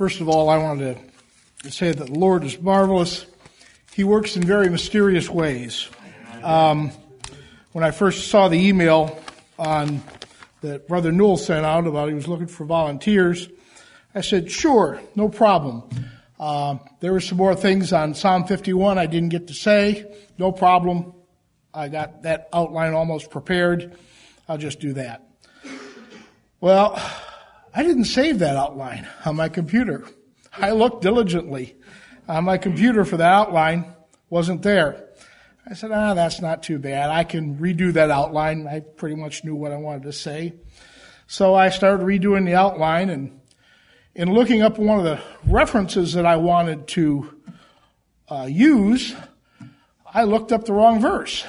First of all, I wanted to say that the Lord is marvelous. He works in very mysterious ways. Um, when I first saw the email on that Brother Newell sent out about he was looking for volunteers, I said, sure, no problem. Uh, there were some more things on Psalm 51 I didn't get to say. No problem. I got that outline almost prepared. I'll just do that. Well, I didn't save that outline on my computer. I looked diligently on my computer for that outline. Wasn't there. I said, ah, that's not too bad. I can redo that outline. I pretty much knew what I wanted to say. So I started redoing the outline and in looking up one of the references that I wanted to uh, use, I looked up the wrong verse.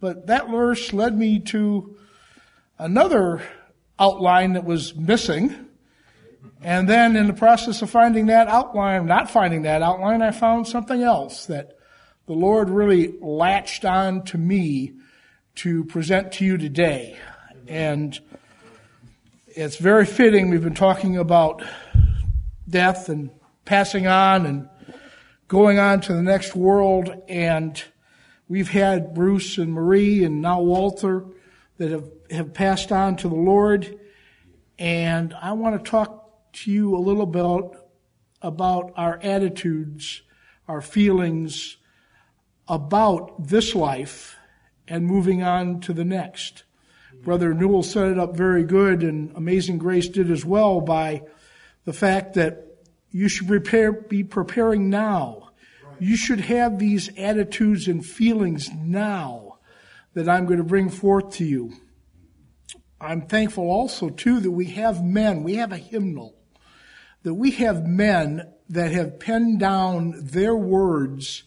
But that verse led me to another outline that was missing. And then in the process of finding that outline, not finding that outline, I found something else that the Lord really latched on to me to present to you today. And it's very fitting. We've been talking about death and passing on and going on to the next world. And we've had Bruce and Marie and now Walter that have, have passed on to the Lord. And I want to talk to you a little bit about our attitudes, our feelings about this life and moving on to the next. Brother Newell set it up very good, and Amazing Grace did as well by the fact that you should prepare, be preparing now. You should have these attitudes and feelings now that I'm going to bring forth to you. I'm thankful also too that we have men, we have a hymnal, that we have men that have penned down their words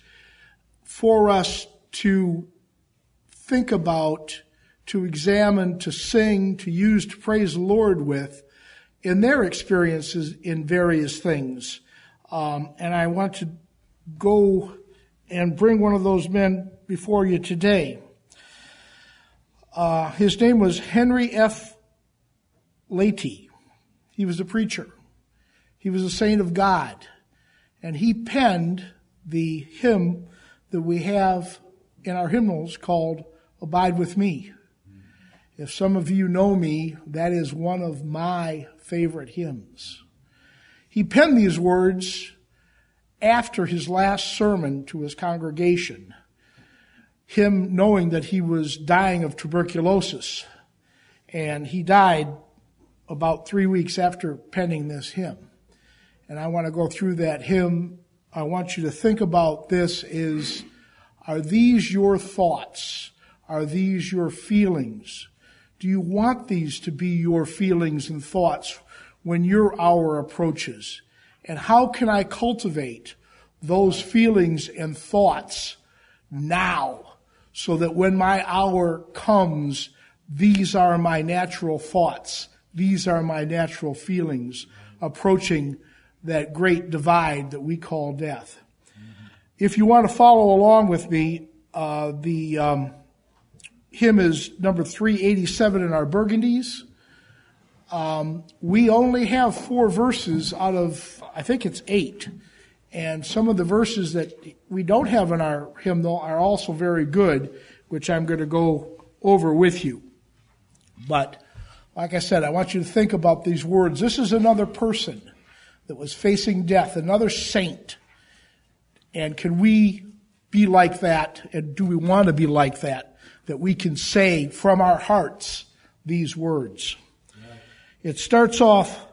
for us to think about, to examine, to sing, to use to praise the Lord with in their experiences in various things. Um, and I want to go and bring one of those men before you today. Uh, his name was Henry F. Leighty. He was a preacher. He was a saint of God. And he penned the hymn that we have in our hymnals called Abide with Me. If some of you know me, that is one of my favorite hymns. He penned these words after his last sermon to his congregation, him knowing that he was dying of tuberculosis. And he died about three weeks after penning this hymn. And I want to go through that hymn. I want you to think about this is, are these your thoughts? Are these your feelings? Do you want these to be your feelings and thoughts when your hour approaches? And how can I cultivate those feelings and thoughts now so that when my hour comes, these are my natural thoughts. These are my natural feelings approaching that great divide that we call death. If you want to follow along with me, uh, the um, hymn is number 387 in our burgundies. Um, we only have four verses out of, I think it's eight. And some of the verses that we don't have in our hymnal are also very good, which I'm going to go over with you. But, like I said, I want you to think about these words. This is another person that was facing death, another saint. And can we be like that? And do we want to be like that? that we can say from our hearts these words. It starts off,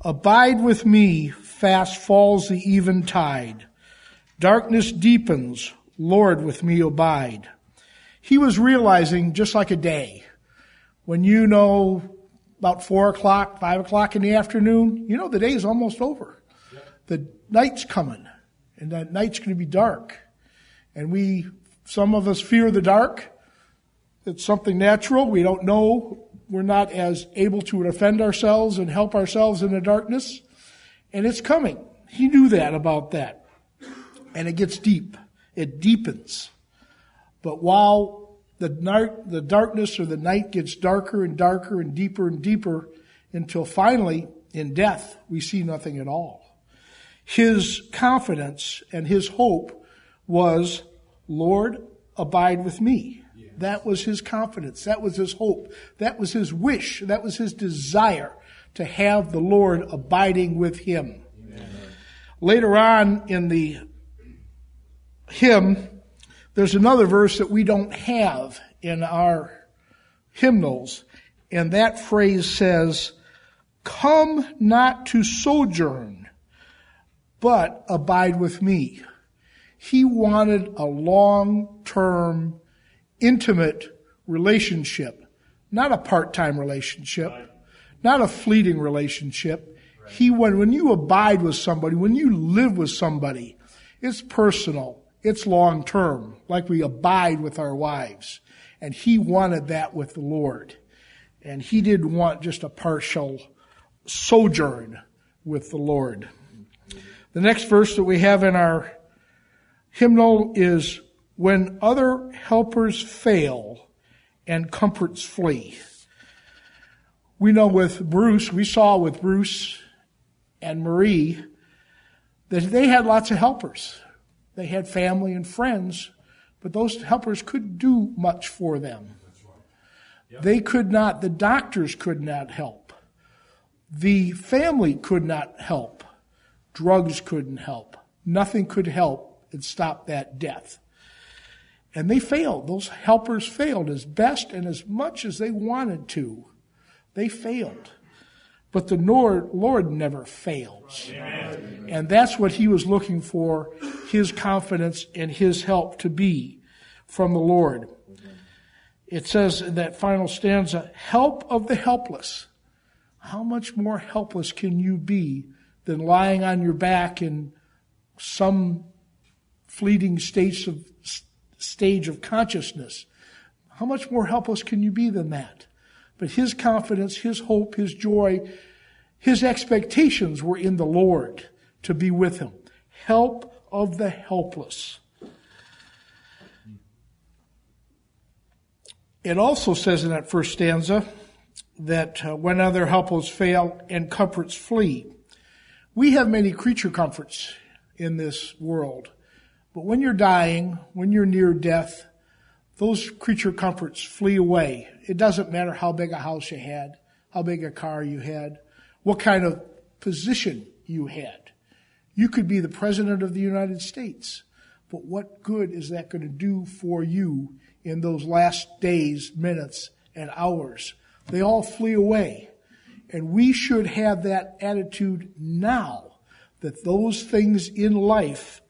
abide with me, fast falls the eventide. Darkness deepens, Lord with me abide. He was realizing just like a day, when you know about four o'clock, five o'clock in the afternoon, you know the day is almost over. The night's coming, and that night's going to be dark. And we, some of us fear the dark, it's something natural. We don't know. We're not as able to defend ourselves and help ourselves in the darkness. And it's coming. He knew that about that. And it gets deep. It deepens. But while the night, the darkness or the night gets darker and darker and deeper and deeper until finally in death we see nothing at all. His confidence and his hope was, Lord, abide with me. That was his confidence. That was his hope. That was his wish. That was his desire to have the Lord abiding with him. Amen. Later on in the hymn, there's another verse that we don't have in our hymnals, and that phrase says, Come not to sojourn, but abide with me. He wanted a long-term, intimate relationship, not a part-time relationship, not a fleeting relationship. He, when, when you abide with somebody, when you live with somebody, it's personal. It's long term, like we abide with our wives. And he wanted that with the Lord. And he didn't want just a partial sojourn with the Lord. The next verse that we have in our hymnal is when other helpers fail and comforts flee. We know with Bruce, we saw with Bruce and Marie that they had lots of helpers. They had family and friends, but those helpers couldn't do much for them. They could not, the doctors could not help. The family could not help. Drugs couldn't help. Nothing could help and stop that death. And they failed. Those helpers failed as best and as much as they wanted to. They failed. But the Lord, never fails. Amen. And that's what he was looking for, his confidence and his help to be from the Lord. It says in that final stanza, help of the helpless. How much more helpless can you be than lying on your back in some fleeting of, stage of consciousness? How much more helpless can you be than that? But his confidence, his hope, his joy, his expectations were in the Lord to be with him. Help of the helpless. It also says in that first stanza that uh, when other helpers fail and comforts flee. We have many creature comforts in this world. But when you're dying, when you're near death, those creature comforts flee away. It doesn't matter how big a house you had, how big a car you had, what kind of position you had. You could be the President of the United States, but what good is that going to do for you in those last days, minutes, and hours? They all flee away. And we should have that attitude now that those things in life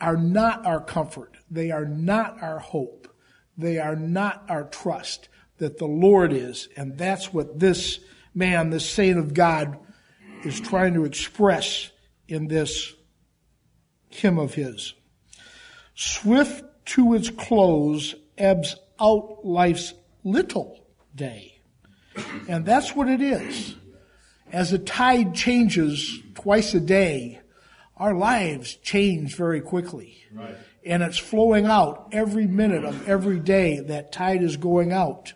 are not our comfort. They are not our hope. They are not our trust that the Lord is. And that's what this man, this saint of God, is trying to express in this hymn of his. Swift to its close ebbs out life's little day. And that's what it is. As the tide changes twice a day, our lives change very quickly. Right. And it's flowing out every minute of every day. That tide is going out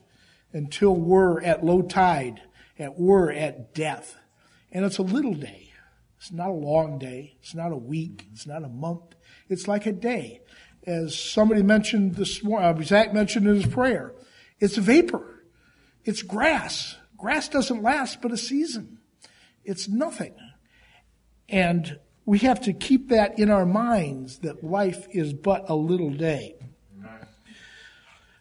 until we're at low tide, at we're at death. And it's a little day. It's not a long day. It's not a week. It's not a month. It's like a day. As somebody mentioned this morning, uh, Zach mentioned in his prayer, it's vapor. It's grass. Grass doesn't last but a season. It's nothing. And we have to keep that in our minds that life is but a little day.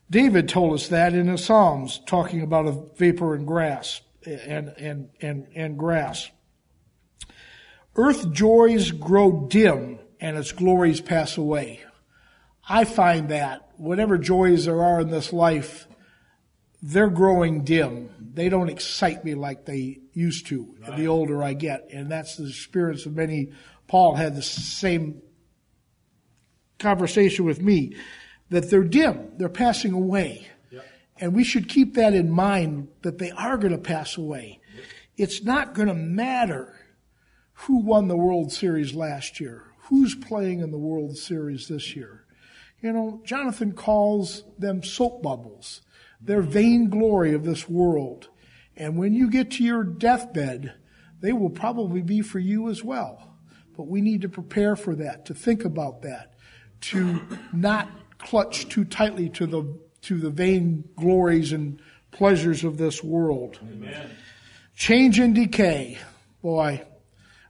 David told us that in the Psalms, talking about a vapor and grass and, and, and, and grass. Earth joys grow dim and its glories pass away. I find that whatever joys there are in this life, they're growing dim. They don't excite me like they used to right. the older I get. And that's the experience of many Paul had the same conversation with me that they're dim, they're passing away. Yep. And we should keep that in mind that they are going to pass away. Yep. It's not going to matter who won the World Series last year, who's playing in the World Series this year. You know, Jonathan calls them soap bubbles. They're vainglory of this world. And when you get to your deathbed, they will probably be for you as well. But we need to prepare for that, to think about that, to not clutch too tightly to the to the vain glories and pleasures of this world. Amen. Change and decay. Boy,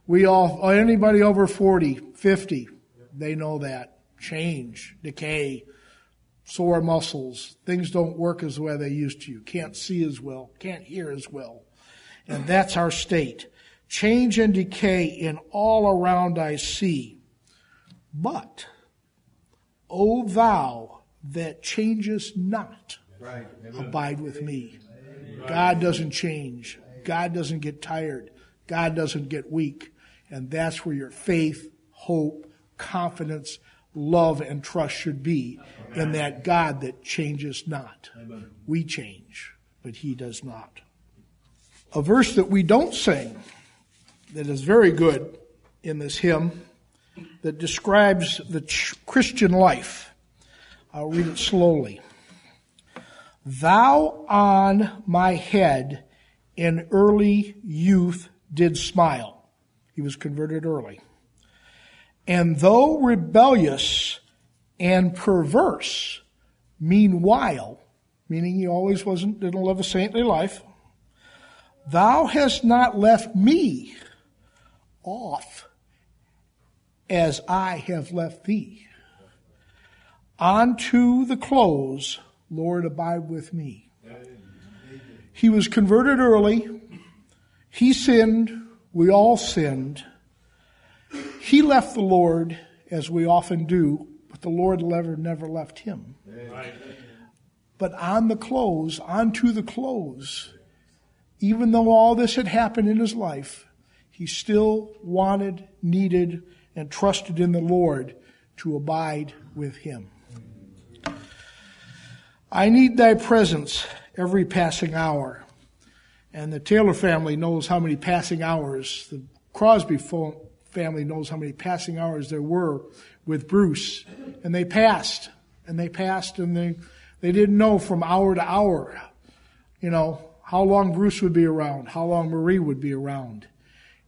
we all anybody over 40, 50, they know that. Change, decay, sore muscles, things don't work as the way they used to. You can't see as well, can't hear as well. And that's our state. Change and decay in all around I see. But, O thou that changest not, right. abide with me. God doesn't change. God doesn't get tired. God doesn't get weak. And that's where your faith, hope, confidence, love, and trust should be in that God that changes not. We change, but He does not. A verse that we don't sing that is very good in this hymn that describes the Christian life. I'll read it slowly. Thou on my head in early youth did smile. He was converted early. And though rebellious and perverse, meanwhile, meaning he always wasn't, didn't live a saintly life, thou hast not left me off as I have left thee. Unto the close, Lord, abide with me. He was converted early. He sinned. We all sinned. He left the Lord, as we often do, but the Lord never, never left him. But on the close, onto the close, even though all this had happened in his life, he still wanted, needed, and trusted in the Lord to abide with him. I need thy presence every passing hour. And the Taylor family knows how many passing hours, the Crosby family knows how many passing hours there were with Bruce. And they passed, and they passed, and they, they didn't know from hour to hour, you know, how long Bruce would be around, how long Marie would be around.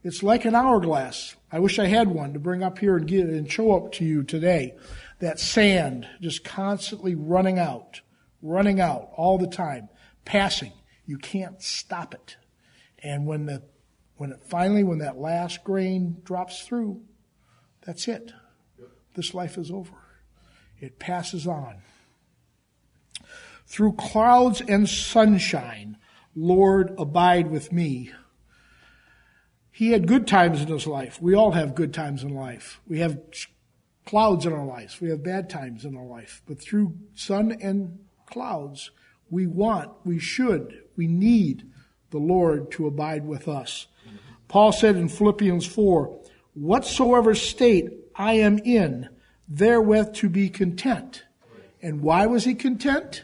It's like an hourglass. I wish I had one to bring up here and and show up to you today. That sand just constantly running out, running out all the time, passing. You can't stop it. And when the when it finally when that last grain drops through, that's it. This life is over. It passes on. Through clouds and sunshine, Lord, abide with me he had good times in his life. We all have good times in life. We have clouds in our lives. We have bad times in our life. But through sun and clouds, we want, we should, we need the Lord to abide with us. Paul said in Philippians 4, whatsoever state I am in, therewith to be content. And why was he content?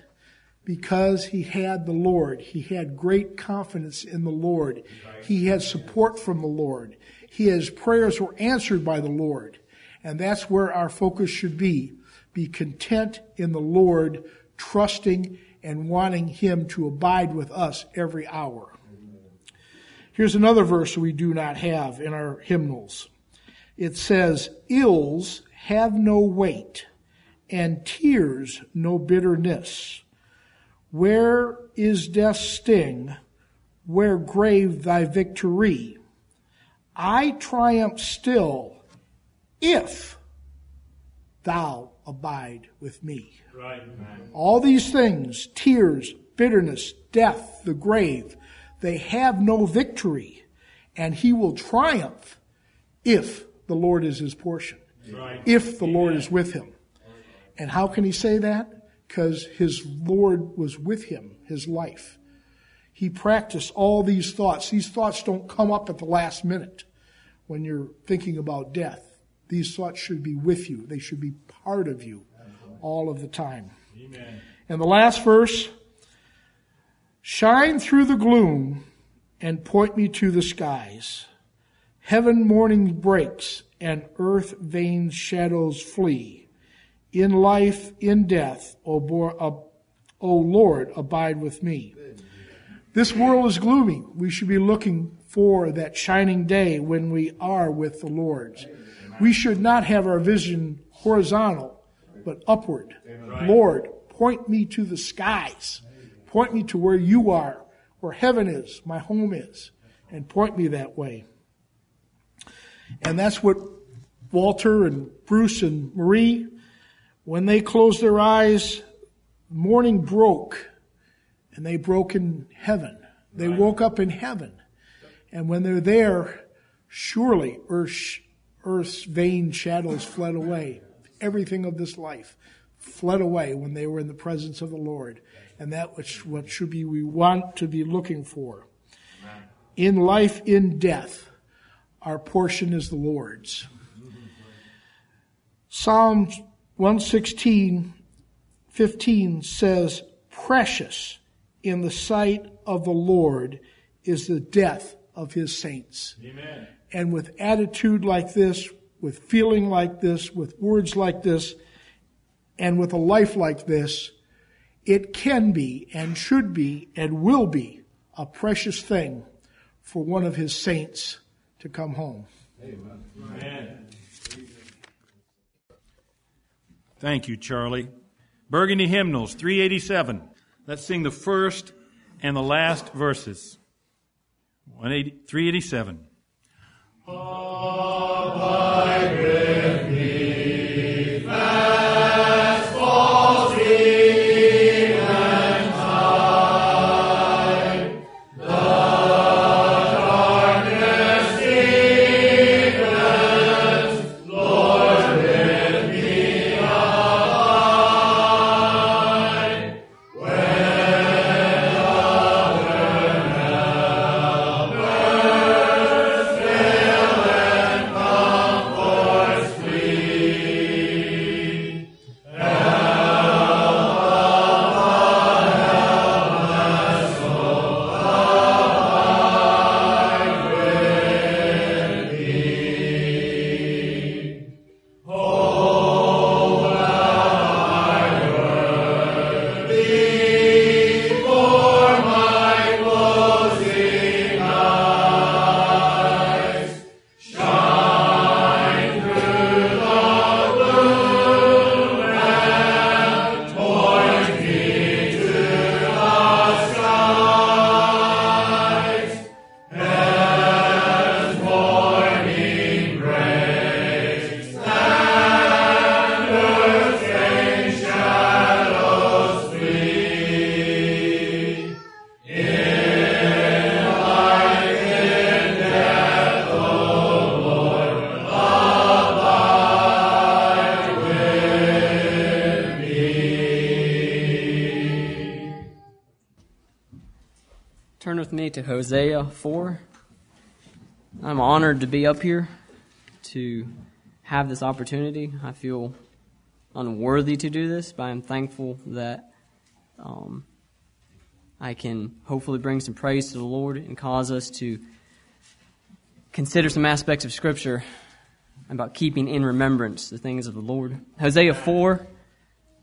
Because he had the Lord. He had great confidence in the Lord. He had support from the Lord. His prayers were answered by the Lord. And that's where our focus should be. Be content in the Lord, trusting and wanting him to abide with us every hour. Here's another verse we do not have in our hymnals. It says, ills have no weight and tears no bitterness where is death's sting? Where grave thy victory? I triumph still if thou abide with me. Right, All these things, tears, bitterness, death, the grave, they have no victory. And he will triumph if the Lord is his portion. Right. If the Amen. Lord is with him. And how can he say that? Because his Lord was with him, his life. He practiced all these thoughts. These thoughts don't come up at the last minute when you're thinking about death. These thoughts should be with you. They should be part of you all of the time. Amen. And the last verse, shine through the gloom and point me to the skies. Heaven morning breaks and earth vain shadows flee in life, in death, uh, O, Lord, abide with me. This world is gloomy. We should be looking for that shining day when we are with the Lord. We should not have our vision horizontal, but upward. Lord, point me to the skies. Point me to where you are, where heaven is, my home is, and point me that way. And that's what Walter and Bruce and Marie, when they closed their eyes, morning broke and they broke in heaven. They right. woke up in heaven. And when they're there, surely earth's, earth's vain shadows fled away. Everything of this life fled away when they were in the presence of the Lord. And that which what should be we want to be looking for. In life, in death, our portion is the Lord's. Psalm 116, 15 says, Precious in the sight of the Lord is the death of his saints. Amen. And with attitude like this, with feeling like this, with words like this, and with a life like this, it can be and should be and will be a precious thing for one of his saints to come home. Amen. Amen. Thank you, Charlie. Burgundy Hymnals 387. Let's sing the first and the last verses. 387. To Hosea 4. I'm honored to be up here to have this opportunity. I feel unworthy to do this, but I'm thankful that um, I can hopefully bring some praise to the Lord and cause us to consider some aspects of Scripture about keeping in remembrance the things of the Lord. Hosea 4,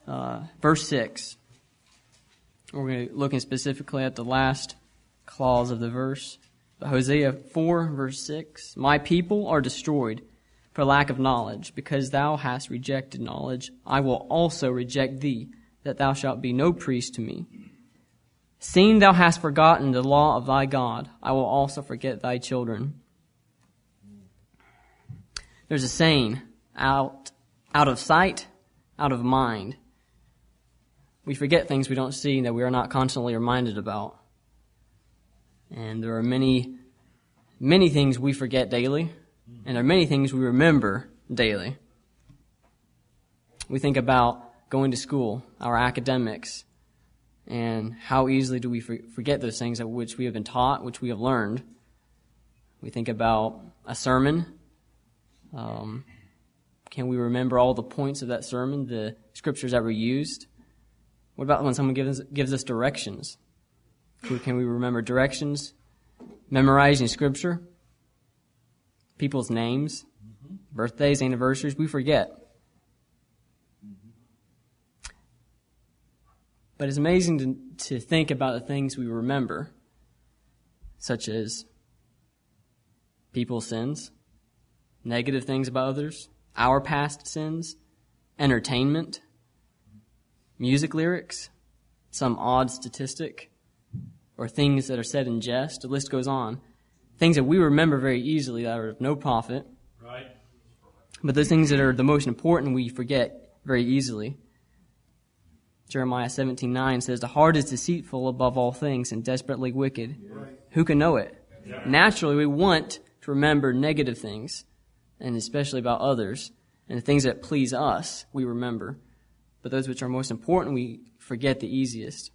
uh, verse 6. We're going to be looking specifically at the last clause of the verse. Hosea 4, verse 6 My people are destroyed for lack of knowledge. Because thou hast rejected knowledge, I will also reject thee, that thou shalt be no priest to me. Seeing thou hast forgotten the law of thy God, I will also forget thy children. There's a saying, out, out of sight, out of mind. We forget things we don't see and that we are not constantly reminded about. And there are many, many things we forget daily, and there are many things we remember daily. We think about going to school, our academics, and how easily do we forget those things at which we have been taught, which we have learned. We think about a sermon. Um, can we remember all the points of that sermon, the scriptures that were used? What about when someone gives, gives us directions? Can we remember directions? Memorizing scripture? People's names? Birthdays, anniversaries? We forget. But it's amazing to, to think about the things we remember. such as people's sins, negative things about others, our past sins, entertainment, music lyrics, some odd statistic, or things that are said in jest. The list goes on. Things that we remember very easily that are of no profit. Right. But those things that are the most important we forget very easily. Jeremiah 17:9 says, "The heart is deceitful above all things and desperately wicked. Who can know it?" Naturally, we want to remember negative things, and especially about others, and the things that please us, we remember. But those which are most important, we forget the easiest.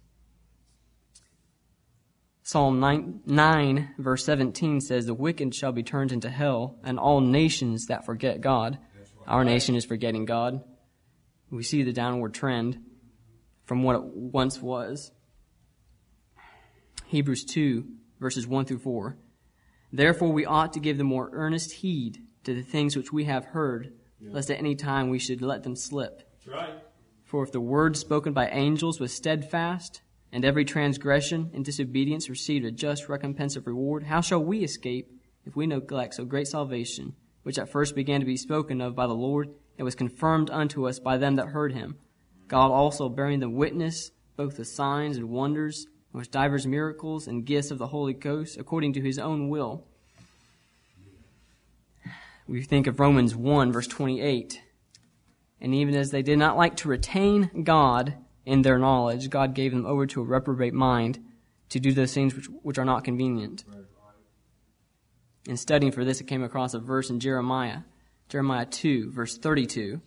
Psalm 9, 9, verse 17 says, The wicked shall be turned into hell, and all nations that forget God. Our nation is forgetting God. We see the downward trend from what it once was. Hebrews 2, verses 1 through 4. Therefore, we ought to give the more earnest heed to the things which we have heard, lest at any time we should let them slip. Right. For if the word spoken by angels was steadfast, and every transgression and disobedience received a just recompense of reward, how shall we escape if we neglect so great salvation, which at first began to be spoken of by the Lord, and was confirmed unto us by them that heard him? God also bearing them witness, both with signs and wonders, and with divers miracles and gifts of the Holy Ghost, according to his own will. We think of Romans 1, verse 28. And even as they did not like to retain God in their knowledge, God gave them over to a reprobate mind to do those things which, which are not convenient. In studying for this, I came across a verse in Jeremiah, Jeremiah 2, verse 32.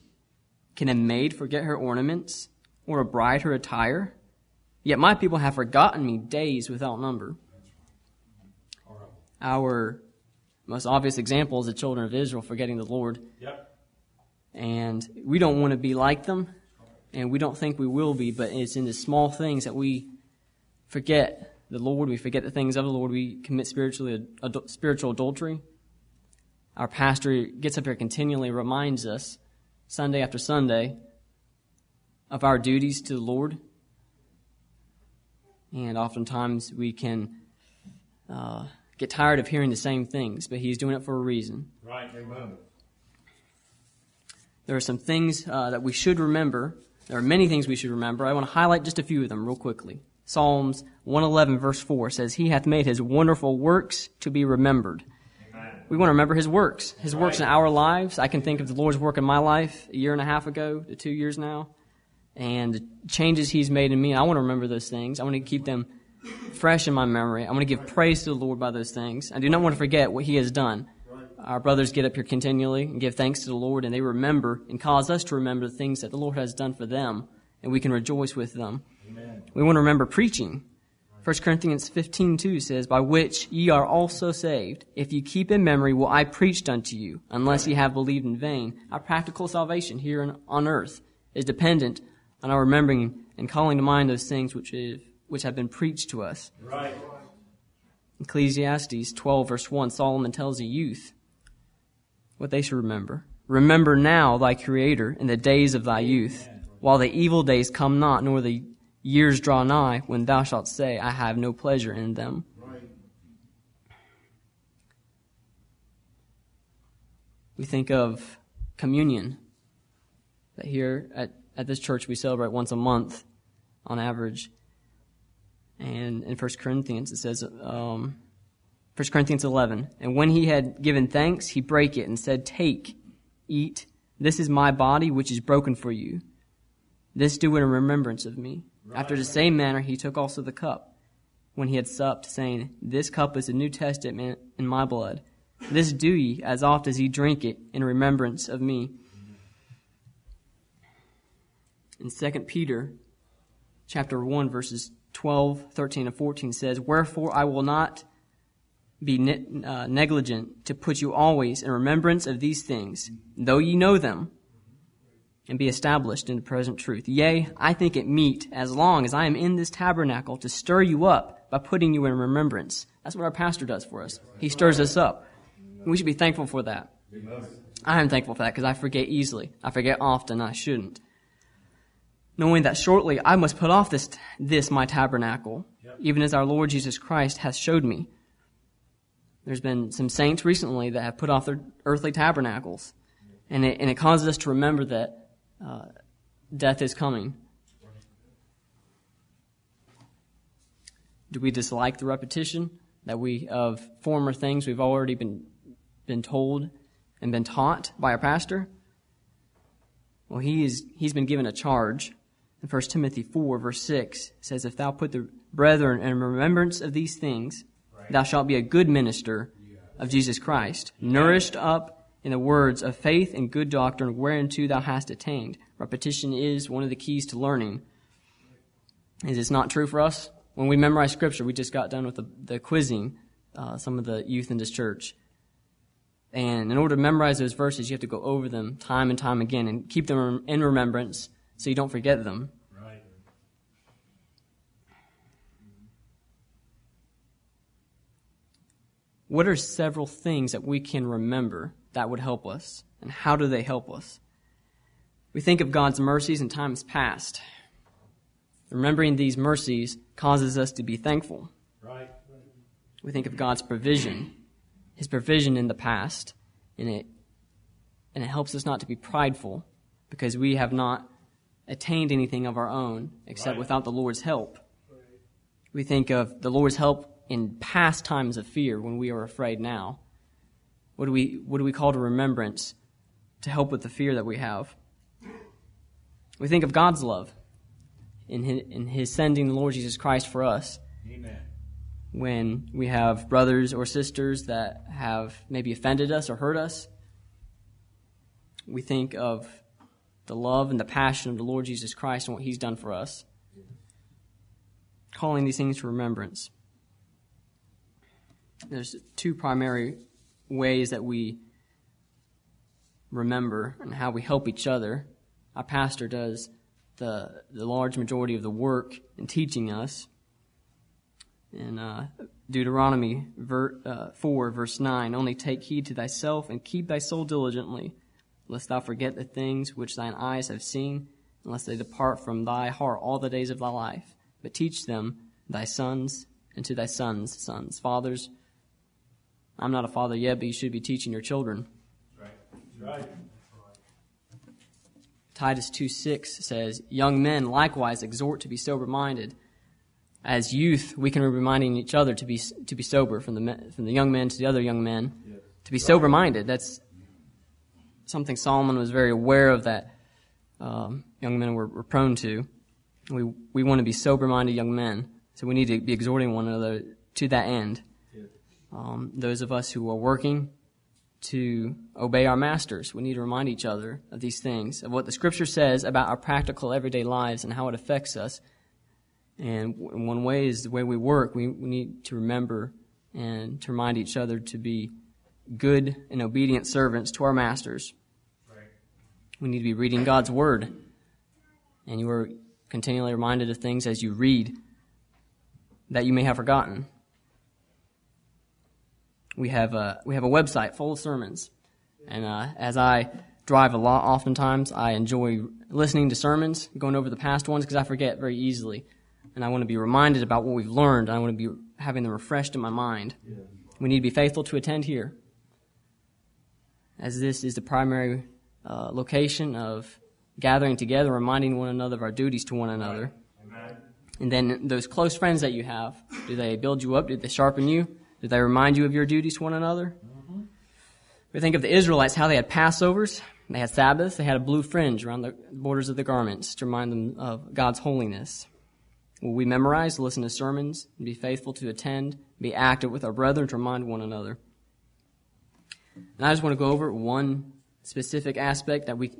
Can a maid forget her ornaments, or a bride her attire? Yet my people have forgotten me days without number. Our most obvious example is the children of Israel forgetting the Lord. Yep. And we don't want to be like them, and we don't think we will be, but it's in the small things that we forget the Lord, we forget the things of the Lord, we commit spiritually, ad- spiritual adultery. Our pastor gets up here continually, reminds us, Sunday after Sunday, of our duties to the Lord. And oftentimes we can uh, get tired of hearing the same things, but he's doing it for a reason. Right. Amen. There are some things uh, that we should remember. There are many things we should remember. I want to highlight just a few of them real quickly. Psalms 111 verse 4 says, He hath made His wonderful works to be remembered. We want to remember His works. His works in our lives. I can think of the Lord's work in my life a year and a half ago to two years now. And the changes He's made in me. I want to remember those things. I want to keep them fresh in my memory. I want to give praise to the Lord by those things. I do not want to forget what He has done. Our brothers get up here continually and give thanks to the Lord, and they remember and cause us to remember the things that the Lord has done for them, and we can rejoice with them. Amen. We want to remember preaching. 1 Corinthians 15:2 says, "By which ye are also saved, if ye keep in memory what I preached unto you, unless ye have believed in vain." Our practical salvation here on earth is dependent on our remembering and calling to mind those things which have, which have been preached to us. Right. Ecclesiastes 12 verse 1, Solomon tells a youth what they should remember. Remember now thy Creator in the days of thy youth, while the evil days come not, nor the years draw nigh, when thou shalt say, I have no pleasure in them. We think of communion. That here at, at this church we celebrate once a month on average. And in 1 Corinthians it says, um, 1 Corinthians 11. And when he had given thanks, he brake it and said, Take, eat. This is my body, which is broken for you. This do in remembrance of me. After the same manner, he took also the cup when he had supped, saying, This cup is the New Testament in my blood. This do ye as oft as ye drink it in remembrance of me. In 2 Peter chapter 1, verses 12, 13, and 14 says, Wherefore I will not be ne- uh, negligent to put you always in remembrance of these things, though ye know them, and be established in the present truth. Yea, I think it meet, as long as I am in this tabernacle, to stir you up by putting you in remembrance. That's what our pastor does for us. He stirs us up. We should be thankful for that. I am thankful for that because I forget easily. I forget often. I shouldn't. Knowing that shortly I must put off this, this my tabernacle, even as our Lord Jesus Christ hath showed me. There's been some saints recently that have put off their earthly tabernacles. And it, and it causes us to remember that uh, death is coming. Do we dislike the repetition that we of former things we've already been been told and been taught by our pastor? Well, he is, he's been given a charge. In 1 Timothy 4, verse 6 says, If thou put the brethren in remembrance of these things, thou shalt be a good minister of Jesus Christ, nourished up in the words of faith and good doctrine whereunto thou hast attained. Repetition is one of the keys to learning. Is this not true for us? When we memorize scripture, we just got done with the, the quizzing uh, some of the youth in this church. And in order to memorize those verses, you have to go over them time and time again and keep them in remembrance so you don't forget them. What are several things that we can remember that would help us? And how do they help us? We think of God's mercies in times past. Remembering these mercies causes us to be thankful. Right. We think of God's provision his provision in the past, and it and it helps us not to be prideful because we have not attained anything of our own except right. without the Lord's help. Right. We think of the Lord's help in past times of fear when we are afraid now. What do we what do we call to remembrance to help with the fear that we have? We think of God's love in his, in his sending the Lord Jesus Christ for us. Amen when we have brothers or sisters that have maybe offended us or hurt us. We think of the love and the passion of the Lord Jesus Christ and what He's done for us. Calling these things to remembrance. There's two primary ways that we remember and how we help each other. Our pastor does the, the large majority of the work in teaching us in uh, Deuteronomy ver, uh, 4, verse 9 Only take heed to thyself and keep thy soul diligently, lest thou forget the things which thine eyes have seen, unless they depart from thy heart all the days of thy life. But teach them thy sons and to thy sons' sons. Fathers, I'm not a father yet, but you should be teaching your children. Right. right. Titus 2 6 says, Young men likewise exhort to be sober minded as youth, we can be reminding each other to be to be sober, from the from the young men to the other young men, yes. to be sober minded. That's something Solomon was very aware of that um, young men were, were, prone to. We we want to be sober minded young men, so we need to be exhorting one another to that end. Um, those of us who are working to obey our masters, we need to remind each other of these things, of what the Scripture says about our practical everyday lives and how it affects us and one way is the way we work. We, we need to remember and to remind each other to be good and obedient servants to our masters. Right. We need to be reading God's Word. And you are continually reminded of things as you read that you may have forgotten. We have a, we have a website full of sermons. And uh, as I drive a lot, oftentimes I enjoy listening to sermons, going over the past ones, because I forget very easily and I want to be reminded about what we've learned. I want to be having them refreshed in my mind. Yeah. We need to be faithful to attend here, as this is the primary uh, location of gathering together, reminding one another of our duties to one another. Amen. And then those close friends that you have, do they build you up? Do they sharpen you? Do they remind you of your duties to one another? Mm-hmm. We think of the Israelites, how they had Passovers, they had Sabbaths, they had a blue fringe around the borders of the garments to remind them of God's holiness. Will we memorize, listen to sermons, and be faithful to attend, be active with our brethren to remind one another? And I just want to go over one specific aspect that we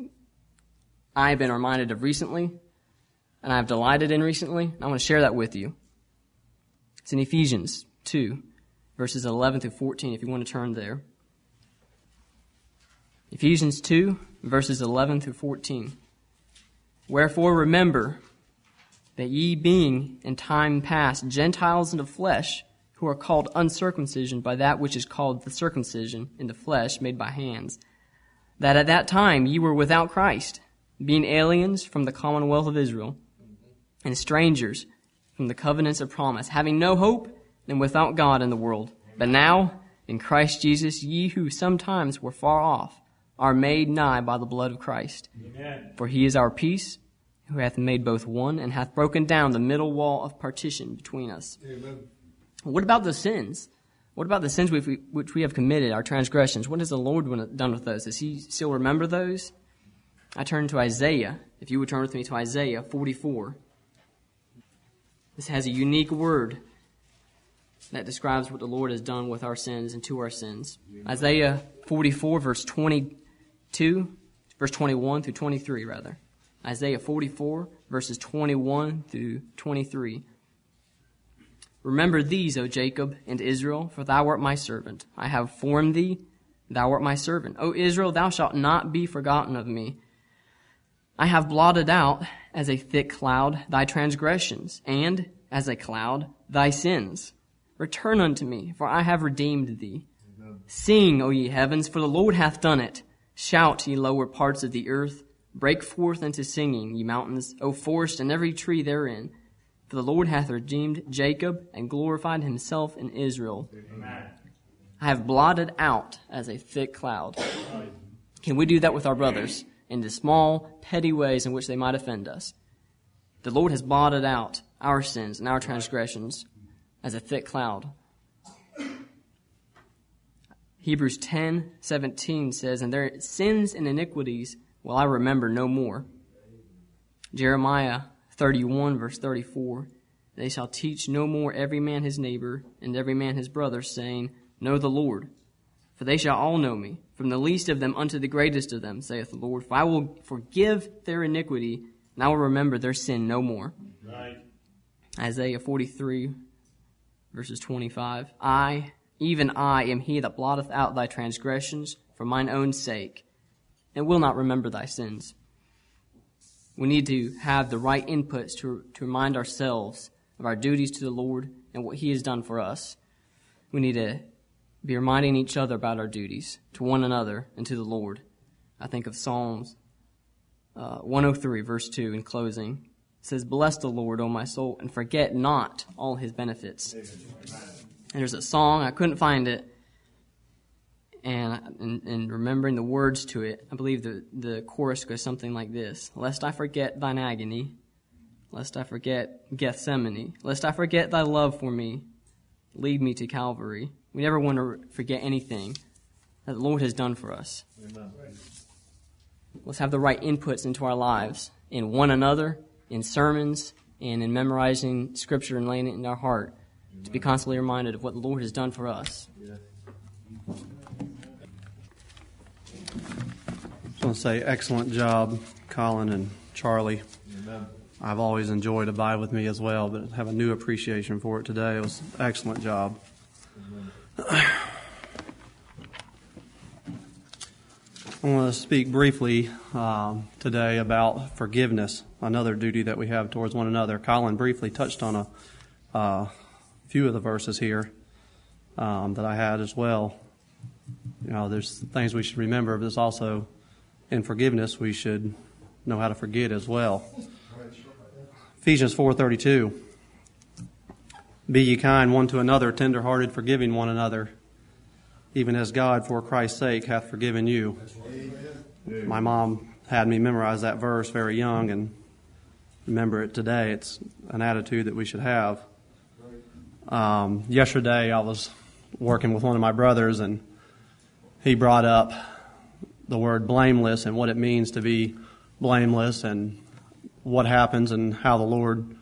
I have been reminded of recently, and I've delighted in recently. I want to share that with you. It's in Ephesians 2, verses 11 through 14, if you want to turn there. Ephesians 2, verses 11 through 14. Wherefore remember, that ye being in time past Gentiles in the flesh, who are called uncircumcision by that which is called the circumcision in the flesh made by hands, that at that time ye were without Christ, being aliens from the commonwealth of Israel, and strangers from the covenants of promise, having no hope and without God in the world. But now In Christ Jesus, ye who sometimes were far off are made nigh by the blood of Christ. Amen. For he is our peace, who hath made both one and hath broken down the middle wall of partition between us. Amen. What about the sins? What about the sins which we have committed, our transgressions? What has the Lord done with those? Does he still remember those? I turn to Isaiah. If you would turn with me to Isaiah 44. This has a unique word that describes what the Lord has done with our sins and to our sins. Isaiah 44, verse 22, verse 21 through 23, rather. Isaiah 44, verses 21 through 23. Remember these, O Jacob and Israel, for thou art my servant. I have formed thee, thou art my servant. O Israel, thou shalt not be forgotten of me. I have blotted out as a thick cloud thy transgressions, and as a cloud thy sins. Return unto me, for I have redeemed thee. Sing, O ye heavens, for the Lord hath done it. Shout, ye lower parts of the earth. Break forth into singing, ye mountains, O forest and every tree therein. For the Lord hath redeemed Jacob and glorified himself in Israel. Amen. I have blotted out as a thick cloud. Can we do that with our brothers in the small, petty ways in which they might offend us? The Lord has blotted out our sins and our transgressions as a thick cloud. Hebrews 10:17 says, And their sins and iniquities will I remember no more. Jeremiah 31, verse 34. They shall teach no more every man his neighbor and every man his brother, saying, Know the Lord. For they shall all know me, from the least of them unto the greatest of them, saith the Lord. For I will forgive their iniquity, and I will remember their sin no more. Right. Isaiah 43, verses 25. I, even I, am he that blotteth out thy transgressions for mine own sake, and will not remember thy sins. We need to have the right inputs to, to remind ourselves of our duties to the Lord and what He has done for us. We need to be reminding each other about our duties to one another and to the Lord. I think of Psalms uh, 103, verse 2, in closing. Says, Bless the Lord, O my soul, and forget not all His benefits. And there's a song, I couldn't find it, and, and, remembering the words to it, I believe the, the chorus goes something like this Lest I forget thine agony, lest I forget Gethsemane, lest I forget thy love for me, lead me to Calvary. We never want to forget anything that the Lord has done for us. Amen. Let's have the right inputs into our lives in one another, in sermons, and in memorizing Scripture and laying it in our heart Amen. to be constantly reminded of what the Lord has done for us. Yeah. I want to say excellent job, Colin and Charlie. Amen. I've always enjoyed Abide with Me as well, but have a new appreciation for it today. It was an excellent job. I want to speak briefly um, today about forgiveness, another duty that we have towards one another. Colin briefly touched on a uh, few of the verses here um, that I had as well. You know, there's things we should remember, but there's also in forgiveness, we should know how to forget as well. Ephesians 4:32 Be ye kind one to another, tender-hearted, forgiving one another, even as God for Christ's sake hath forgiven you. My mom had me memorize that verse very young and remember it today. It's an attitude that we should have. Um, yesterday, I was working with one of my brothers, and he brought up the word blameless and what it means to be blameless and what happens and how the Lord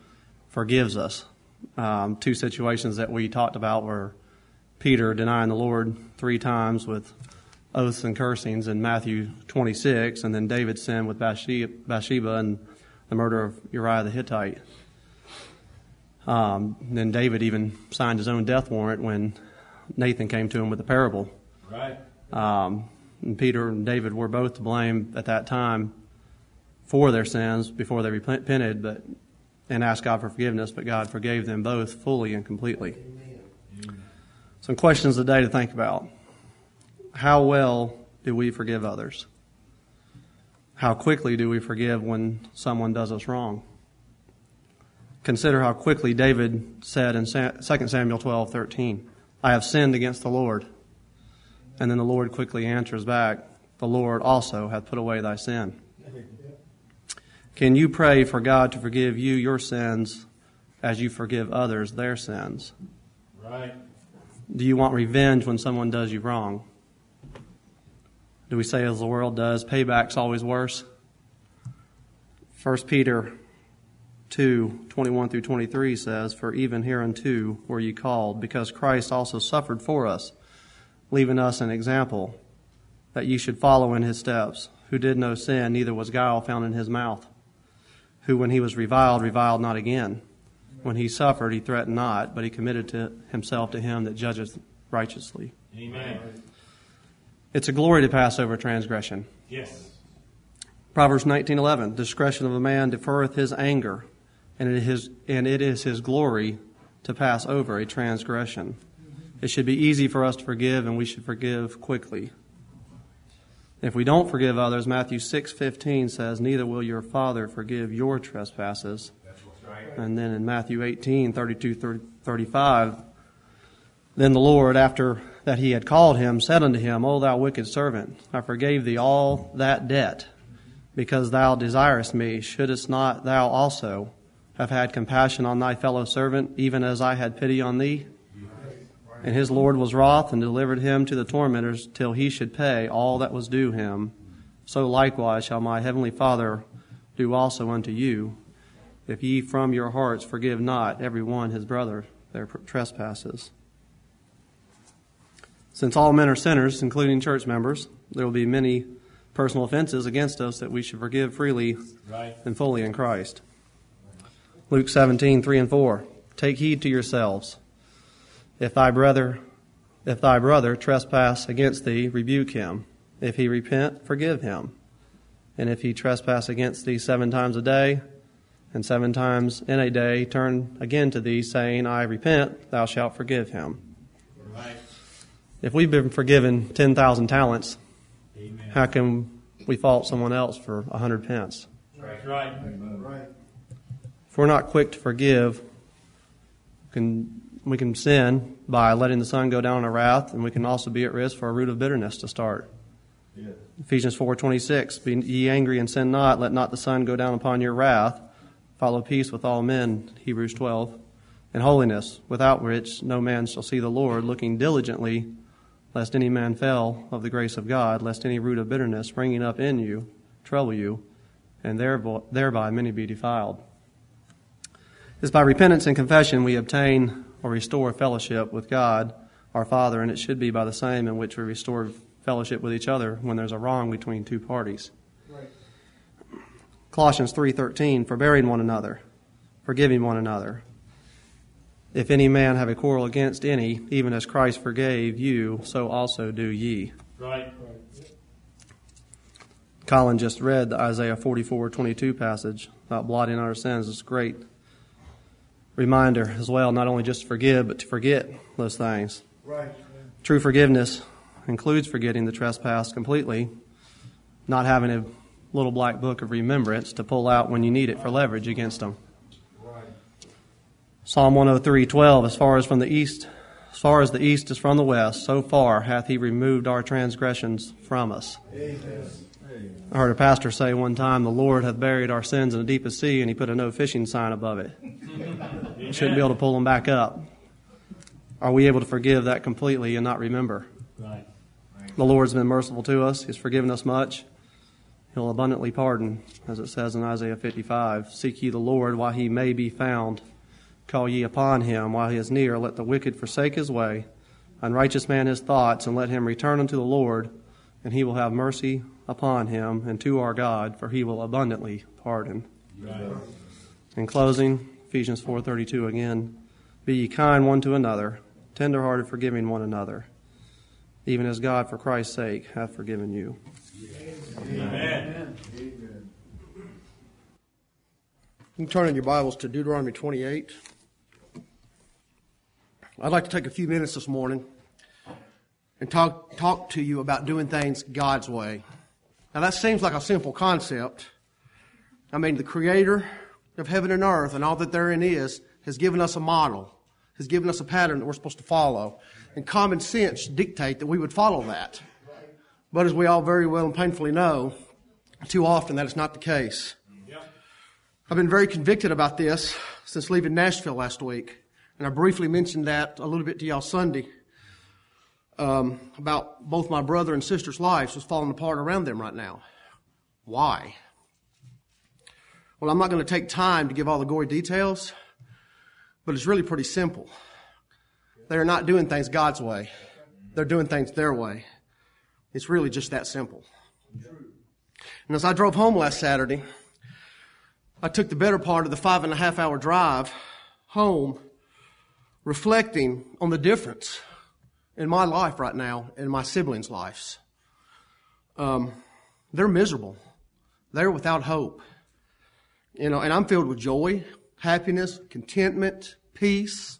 forgives us. Um, two situations that we talked about were Peter denying the Lord three times with oaths and cursings in Matthew 26, and then David's sin with Bathsheba and the murder of Uriah the Hittite. Um, then David even signed his own death warrant when Nathan came to him with the parable. Right. Um, and Peter and David were both to blame at that time for their sins before they repented, but and asked God for forgiveness, but God forgave them both fully and completely. Amen. Some questions today to think about. How well do we forgive others? How quickly do we forgive when someone does us wrong? Consider how quickly David said in 2 Samuel 12:13, "I have sinned against the Lord." And then the Lord quickly answers back, The Lord also hath put away thy sin. Can you pray for God to forgive you your sins as you forgive others their sins? Right. Do you want revenge when someone does you wrong? Do we say, as the world does, payback's always worse? 1 Peter 2 21 through 23 says, For even hereunto were ye called, because Christ also suffered for us, leaving us an example, that ye should follow in his steps, who did no sin, neither was guile found in his mouth, who when he was reviled, reviled not again. When he suffered, he threatened not, but he committed to himself to him that judgeth righteously. Amen. It's a glory to pass over transgression. Yes. Proverbs 19:11 Discretion of a man deferreth his anger, and it is and it is his glory to pass over a transgression. It should be easy for us to forgive and we should forgive quickly. If we don't forgive others, Matthew 6:15 says, "Neither will your Father forgive your trespasses." And then in Matthew 18, 32, 35, then the Lord, after that he had called him, said unto him, O thou wicked servant, I forgave thee all that debt, because thou desirest me. Shouldest not thou also have had compassion on thy fellow servant, even as I had pity on thee? And his Lord was wroth and delivered him to the tormentors till he should pay all that was due him. So likewise shall my heavenly Father do also unto you, if ye from your hearts forgive not every one his brother their trespasses. Since all men are sinners, including church members, there will be many personal offenses against us that we should forgive freely Right. and fully in Christ. Luke 17, 3 and 4. Take heed to yourselves. If thy brother, if thy brother trespass against thee, rebuke him. If he repent, forgive him. And if he trespass against thee seven times a day, and seven times in a day turn again to thee, saying, I repent, thou shalt forgive him. Right. If we've been forgiven 10,000 talents, Amen. how can we fault someone else for a 100 pence? That's right. If we're not quick to forgive, can, we can sin by letting the sun go down in our wrath, and we can also be at risk for a root of bitterness to start. Ephesians 4.26, Be ye angry and sin not, let not the sun go down upon your wrath. Follow peace with all men, Hebrews 12. And holiness, without which no man shall see the Lord, looking diligently, lest any man fail of the grace of God, lest any root of bitterness springing up in you trouble you, and thereby, many be defiled. It's by repentance and confession we obtain or restore fellowship with God, our Father, and it should be by the same in which we restore fellowship with each other when there's a wrong between two parties. Colossians 3:13 forbearing one another, forgiving one another. If any man have a quarrel against any, even as Christ forgave you, so also do ye. Right. Colin just read the Isaiah 44:22 passage about blotting out our sins. It's a great reminder as well, not only just to forgive, but to forget those things. Right. True forgiveness includes forgetting the trespass completely, not having a little black book of remembrance to pull out when you need it for leverage against them. Psalm 103:12 as far as from the east as far as the east is from the west so far hath he removed our transgressions from us. I heard a pastor say one time the Lord hath buried our sins in the deepest sea and he put a no fishing sign above it. Shouldn't be able to pull them back up. Are we able to forgive that completely and not remember? Right. The Lord's been merciful to us. He's forgiven us much. He'll abundantly pardon, as it says in Isaiah 55. Seek ye the Lord while he may be found. Call ye upon him while he is near. Let the wicked forsake his way, unrighteous man his thoughts, and let him return unto the Lord, and he will have mercy upon him and to our God, for he will abundantly pardon. Right. In closing, Ephesians 4:32 again, be ye kind one to another, tenderhearted forgiving one another, even as God for Christ's sake hath forgiven you. Amen. You can turn in your Bibles to Deuteronomy 28. I'd like to take a few minutes this morning and talk, talk to you about doing things God's way. Now, that seems like a simple concept. I mean, the Creator of heaven and earth and all that therein is has given us a model, has given us a pattern that we're supposed to follow. and common sense dictate that we would follow that. But as we all very well and painfully know, too often that is not the case. I've been very convicted about this since leaving Nashville last week, and I briefly mentioned that a little bit to y'all Sunday um, about both my brother and sister's lives was falling apart around them right now. Why? Well, I'm not going to take time to give all the gory details, but it's really pretty simple. They're not doing things God's way. They're doing things their way. It's really just that simple. And as I drove home last Saturday, I took the better part of the five and a half hour drive home reflecting on the difference in my life right now and my siblings' lives. Um, they're miserable. They're without hope. You know, and I'm filled with joy, happiness, contentment, peace,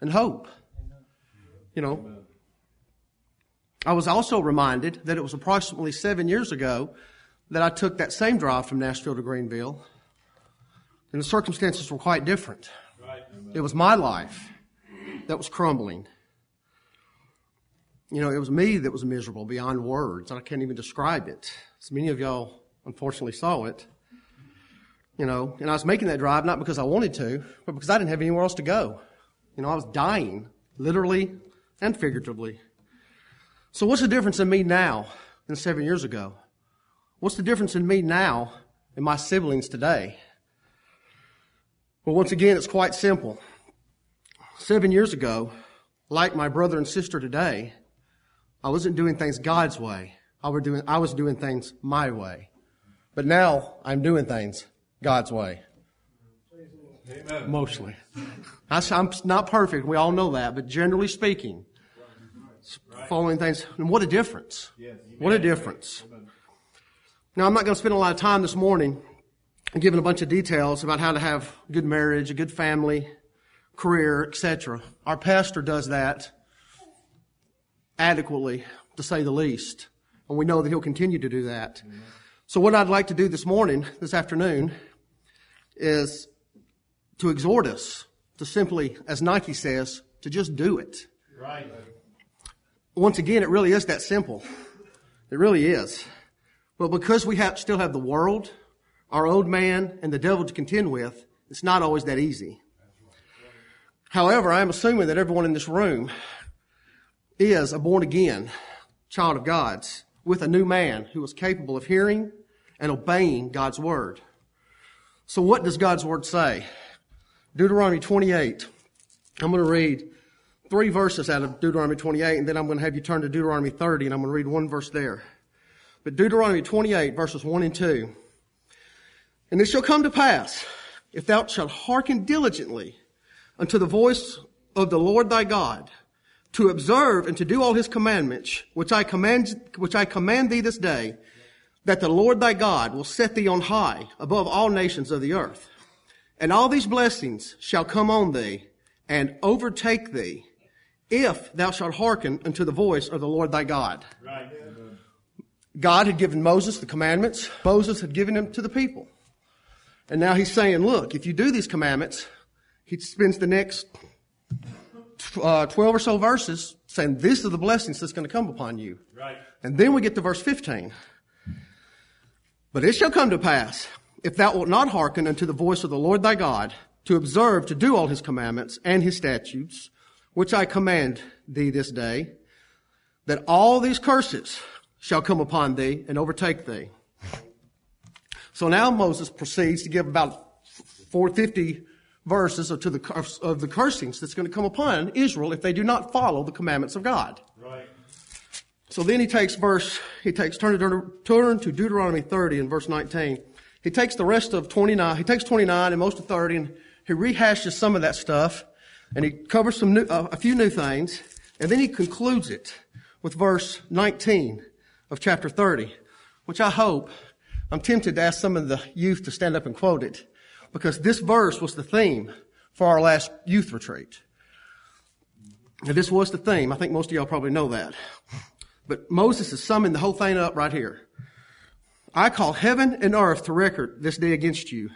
and hope. You know, I was also reminded that it was approximately seven years ago that I took that same drive from Nashville to Greenville, and the circumstances were quite different. It was my life that was crumbling. You know, it was me that was miserable beyond words. I can't even describe it. So many of y'all unfortunately saw it. You know, and I was making that drive not because I wanted to, but because I didn't have anywhere else to go. You know, I was dying, literally and figuratively. So what's the difference in me now than seven years ago? What's the difference in me now and my siblings today? Well, once again, it's quite simple. Seven years ago, like my brother and sister today, I wasn't doing things God's way. I was doing, I was doing things my way. But now I'm doing things God's way. Amen. Mostly. I'm not perfect. We all know that. But generally speaking, following things. And what a difference. What a difference. Now, I'm not going to spend a lot of time this morning giving a bunch of details about how to have a good marriage, a good family, career, etc. Our pastor does that adequately, to say the least. And we know that he'll continue to do that. So what I'd like to do this morning, this afternoon, is to exhort us to simply, as Nike says, to just do it. Right. Once again, it really is that simple. It really is. But because we have, still have the world, our old man, and the devil to contend with, it's not always that easy. However, I am assuming that everyone in this room is a born again child of God's with a new man who is capable of hearing and obeying God's word. So what does God's word say? Deuteronomy 28. I'm going to read three verses out of Deuteronomy 28 and then I'm going to have you turn to Deuteronomy 30 and I'm going to read one verse there. But Deuteronomy 28 verses 1 and 2. And it shall come to pass, if thou shalt hearken diligently unto the voice of the Lord thy God, to observe and to do all his commandments, which I command, which I command thee this day, that the Lord thy God will set thee on high above all nations of the earth. And all these blessings shall come on thee and overtake thee if thou shalt hearken unto the voice of the Lord thy God. Right. God had given Moses the commandments. Moses had given them to the people. And now he's saying, look, if you do these commandments, he spends the next uh, 12 or so verses saying, this are the blessings that's going to come upon you. Right. And then we get to verse 15. But it shall come to pass, if thou wilt not hearken unto the voice of the Lord thy God, to observe to do all his commandments and his statutes, which I command thee this day, that all these curses shall come upon thee and overtake thee. So now Moses proceeds to give about 450 verses of, the, of the cursings that's going to come upon Israel if they do not follow the commandments of God. Right. So then he takes verse, he takes, turn to, turn to Deuteronomy 30 and verse 19. He takes the rest of 29, he takes 29 and most of 30 and he rehashes some of that stuff and he covers some new, uh, a few new things and then he concludes it with verse 19 of chapter 30, which I hope, I'm tempted to ask some of the youth to stand up and quote it because this verse was the theme for our last youth retreat. And this was the theme. I think most of y'all probably know that. But Moses is summing the whole thing up right here. I call heaven and earth to record this day against you.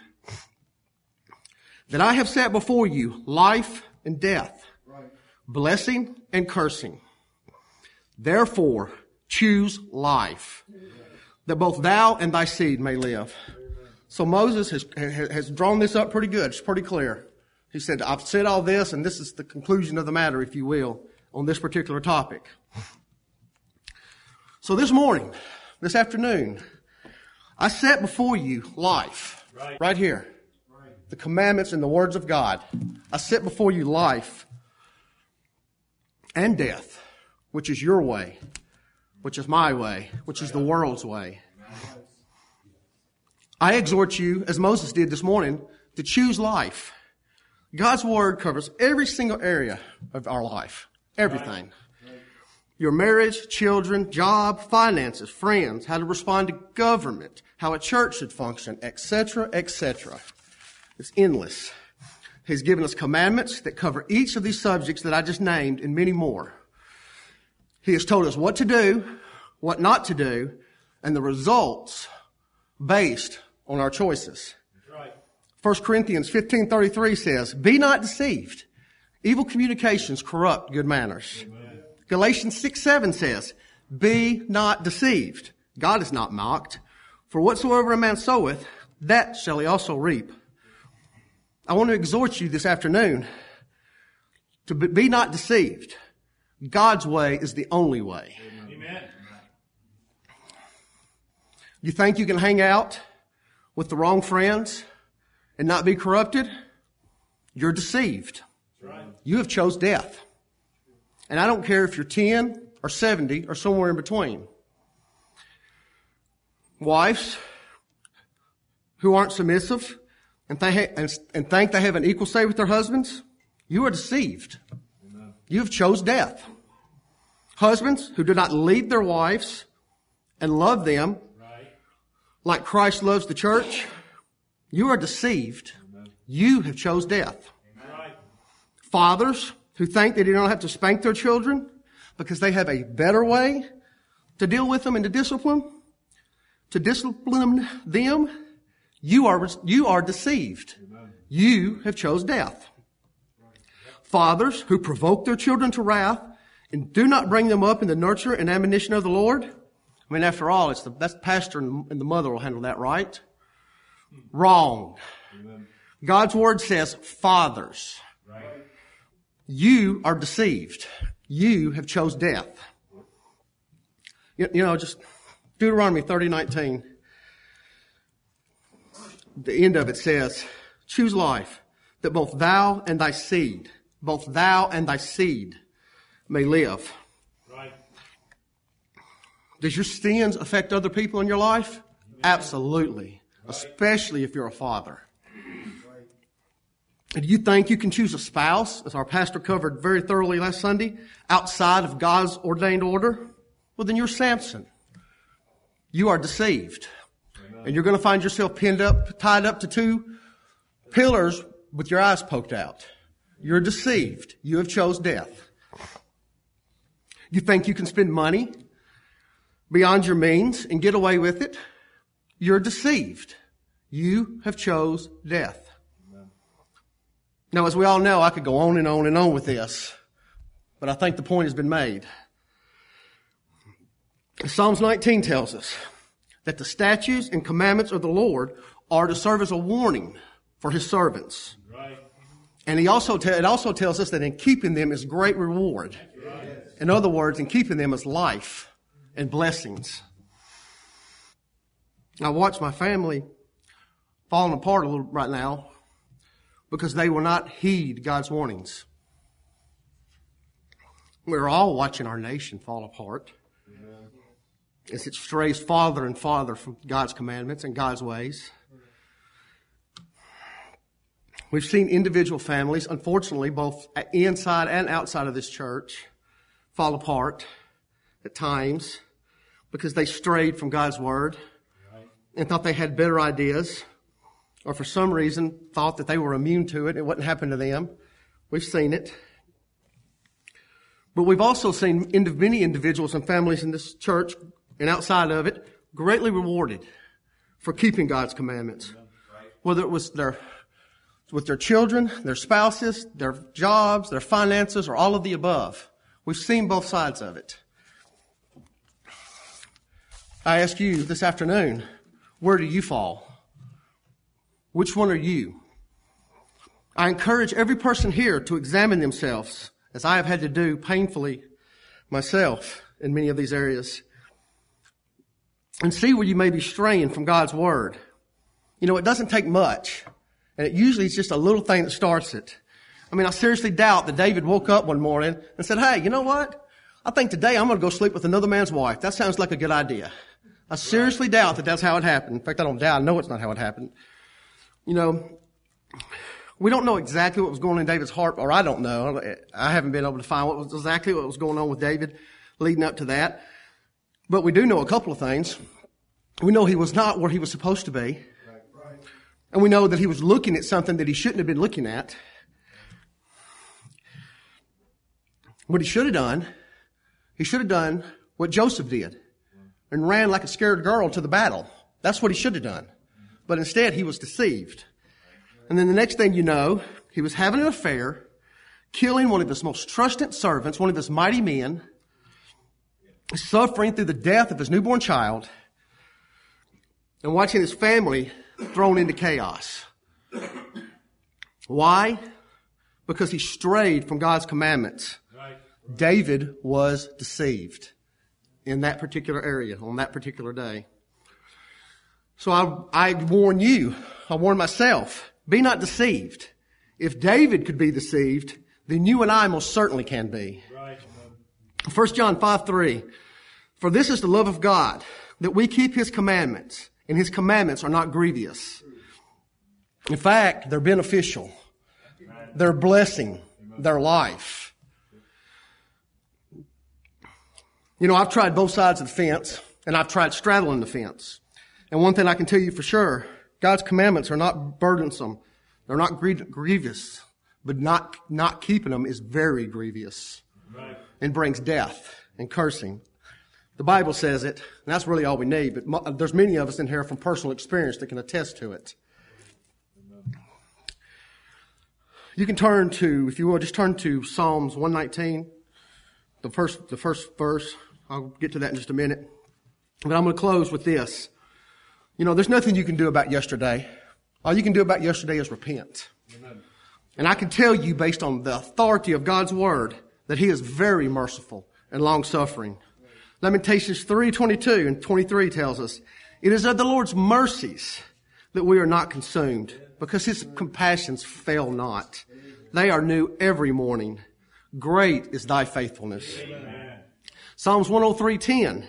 That I have set before you life and death, blessing and cursing. Therefore, choose life, that both thou and thy seed may live. So Moses has, has drawn this up pretty good. It's pretty clear. He said, I've said all this, and this is the conclusion of the matter, if you will, on this particular topic. So this morning, this afternoon, I set before you life, right, right here. The commandments and the words of God. I set before you life and death, which is your way, which is my way, which is the world's way. I exhort you, as Moses did this morning, to choose life. God's word covers every single area of our life. Everything. Your marriage, children, job, finances, friends, how to respond to government, how a church should function, etc., etc. It's endless. He's given us commandments that cover each of these subjects that I just named and many more. He has told us what to do, what not to do, and the results based on our choices. Right. 1 Corinthians 15:33 says, "Be not deceived. Evil communications corrupt good manners." Amen. Galatians 6:7 says, "Be not deceived. God is not mocked. For whatsoever a man soweth, that shall he also reap." I want to exhort you this afternoon to be not deceived. God's way is the only way. Amen. You think you can hang out with the wrong friends and not be corrupted? You're deceived. Right. You have chose death. And I don't care if you're 10 or 70 or somewhere in between. Wives who aren't submissive, and, ha- and, and think they have an equal say with their husbands, you are deceived. Amen. You have chose death. Husbands who do not lead their wives and love them right. like Christ loves the church, you are deceived. Amen. You have chose death. Fathers who think they don't have to spank their children because they have a better way to deal with them and to discipline, to discipline them, you are, you are deceived. You have chose death. Fathers who provoke their children to wrath and do not bring them up in the nurture and admonition of the Lord. I mean, after all, it's the, the pastor and the mother will handle that, right? Wrong. Amen. God's word says fathers. Right. You are deceived. You have chose death. You, you know, just Deuteronomy 30, 19 the end of it says, choose life that both thou and thy seed, both thou and thy seed may live. Right. Does your sins affect other people in your life? Absolutely. Right. Especially if you're a father. Right. Do you think you can choose a spouse, as our pastor covered very thoroughly last Sunday, outside of God's ordained order? Well, then you're Samson. You are deceived. And you're going to find yourself pinned up, tied up to two pillars with your eyes poked out. You're deceived. You have chose death. You think you can spend money beyond your means and get away with it? You're deceived. You have chose death. Now, as we all know, I could go on and on and on with this, but I think the point has been made. Psalms 19 tells us, that the statutes and commandments of the Lord are to serve as a warning for his servants. Right. And he also te- it also tells us that in keeping them is great reward. Right. In other words, in keeping them is life and blessings. I watch my family falling apart a little right now because they will not heed God's warnings. We're all watching our nation fall apart as it strays farther and farther from God's commandments and God's ways. We've seen individual families, unfortunately, both inside and outside of this church, fall apart at times because they strayed from God's word and thought they had better ideas or for some reason thought that they were immune to it. And it wouldn't happen to them. We've seen it. But we've also seen many individuals and families in this church and outside of it, greatly rewarded for keeping God's commandments. Whether it was their with their children, their spouses, their jobs, their finances, or all of the above. We've seen both sides of it. I ask you this afternoon, where do you fall? Which one are you? I encourage every person here to examine themselves, as I have had to do painfully myself in many of these areas, and see where you may be straying from God's Word. You know, it doesn't take much, and it usually is just a little thing that starts it. I mean, I seriously doubt that David woke up one morning and said, Hey, you know what? I think today I'm going to go sleep with another man's wife. That sounds like a good idea. I seriously doubt that that's how it happened. In fact, I don't doubt. I know it's not how it happened. You know, we don't know exactly what was going on in David's heart, or I don't know. I haven't been able to find what was exactly what was going on with David leading up to that. But we do know a couple of things. We know he was not where he was supposed to be. And we know that he was looking at something that he shouldn't have been looking at. What he should have done, he should have done what Joseph did and ran like a scared girl to the battle. That's what he should have done. But instead, he was deceived. And then the next thing you know, he was having an affair, killing one of his most trusted servants, one of his mighty men, suffering through the death of his newborn child, and watching his family thrown into chaos. Why? Because he strayed from God's commandments. David was deceived in that particular area on that particular day. So I, I warn you, I warn myself, be not deceived. If David could be deceived, then you and I most certainly can be. Right. 1 John 5 3. For this is the love of God, that we keep his commandments, and his commandments are not grievous. In fact, they're beneficial. They're blessing their life. You know, I've tried both sides of the fence, and I've tried straddling the fence. And one thing I can tell you for sure, God's commandments are not burdensome. They're not grievous, but not, not keeping them is very grievous right. and brings death and cursing. The Bible says it, and that's really all we need, but there's many of us in here from personal experience that can attest to it. You can turn to, if you will, just turn to Psalms 119, the first, the first verse. I'll get to that in just a minute. But I'm going to close with this. You know, there's nothing you can do about yesterday. All you can do about yesterday is repent. Amen. And I can tell you based on the authority of God's word that he is very merciful and long suffering. Lamentations 3, 22 and 23 tells us, it is of the Lord's mercies that we are not consumed because his compassions fail not. They are new every morning. Great is thy faithfulness. Amen. Psalms 103:10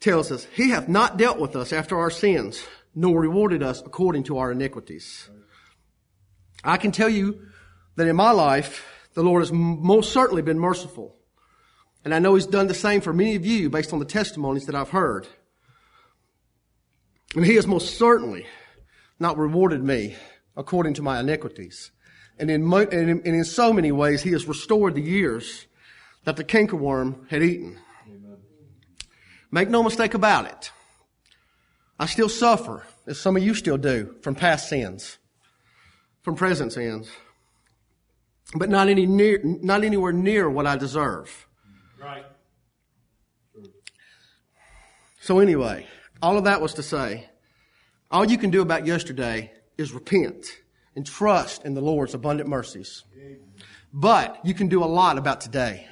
tells us, He hath not dealt with us after our sins, nor rewarded us according to our iniquities. I can tell you that in my life, the Lord has most certainly been merciful. And I know He's done the same for many of you based on the testimonies that I've heard. And He has most certainly not rewarded me according to my iniquities. And in, mo- and in, and in so many ways, He has restored the years that the cankerworm had eaten. Make no mistake about it. I still suffer, as some of you still do, from past sins, from present sins, but not any near, not anywhere near what I deserve. Right. So anyway, all of that was to say, all you can do about yesterday is repent and trust in the Lord's abundant mercies. But you can do a lot about today.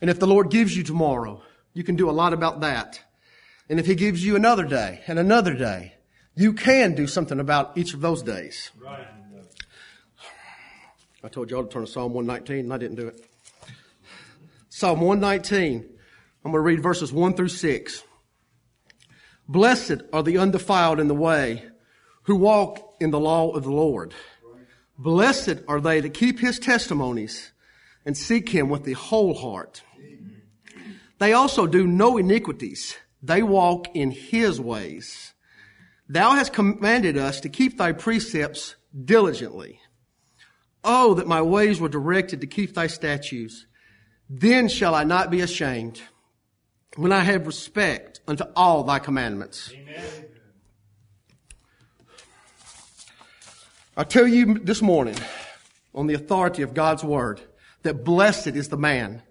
And if the Lord gives you tomorrow, you can do a lot about that. And if he gives you another day and another day, you can do something about each of those days. Right. I told y'all to turn to Psalm 119 and I didn't do it. Psalm 119. I'm going to read verses 1 through 6. Blessed are the undefiled in the way who walk in the law of the Lord. Blessed are they that keep his testimonies and seek him with the whole heart. They also do no iniquities. They walk in his ways. Thou hast commanded us to keep thy precepts diligently. Oh, that my ways were directed to keep thy statutes. Then shall I not be ashamed when I have respect unto all thy commandments. Amen. I tell you this morning, on the authority of God's word, that blessed is the man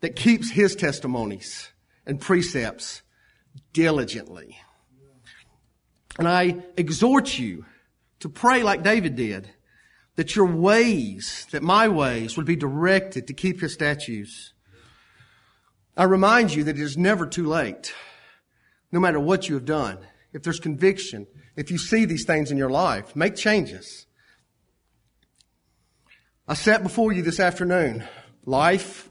that keeps his testimonies and precepts diligently. And I exhort you to pray like David did, that your ways, that my ways would be directed to keep his statutes. I remind you that it is never too late, no matter what you have done. If there's conviction, if you see these things in your life, make changes. I set before you this afternoon life.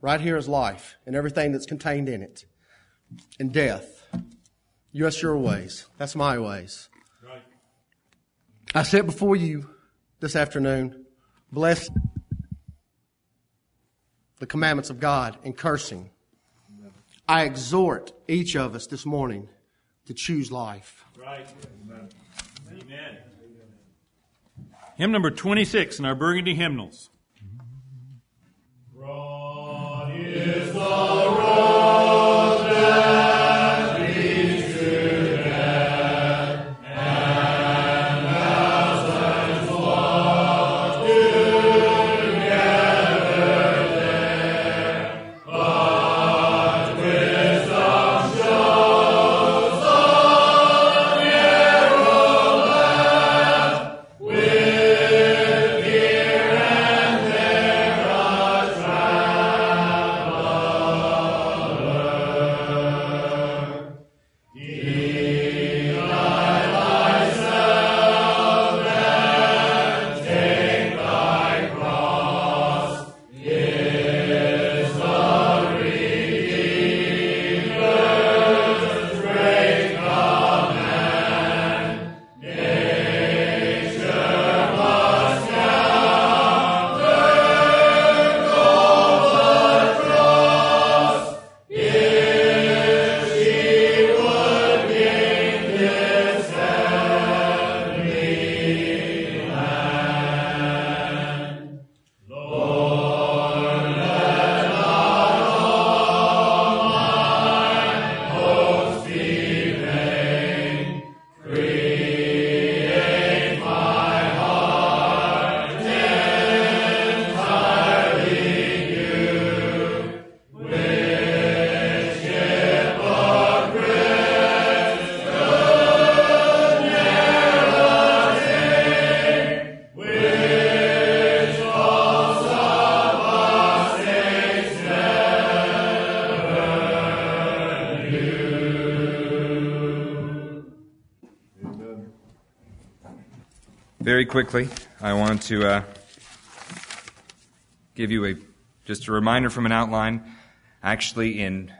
Right here is life and everything that's contained in it. And death. Yes, your ways. That's my ways. Right. I set before you this afternoon, bless the commandments of God and cursing. I exhort each of us this morning to choose life. Right. Amen. Amen. Hymn number 26 in our Burgundy hymnals. Broad is the very quickly, I want to uh, give you a just a reminder from an outline. Actually, in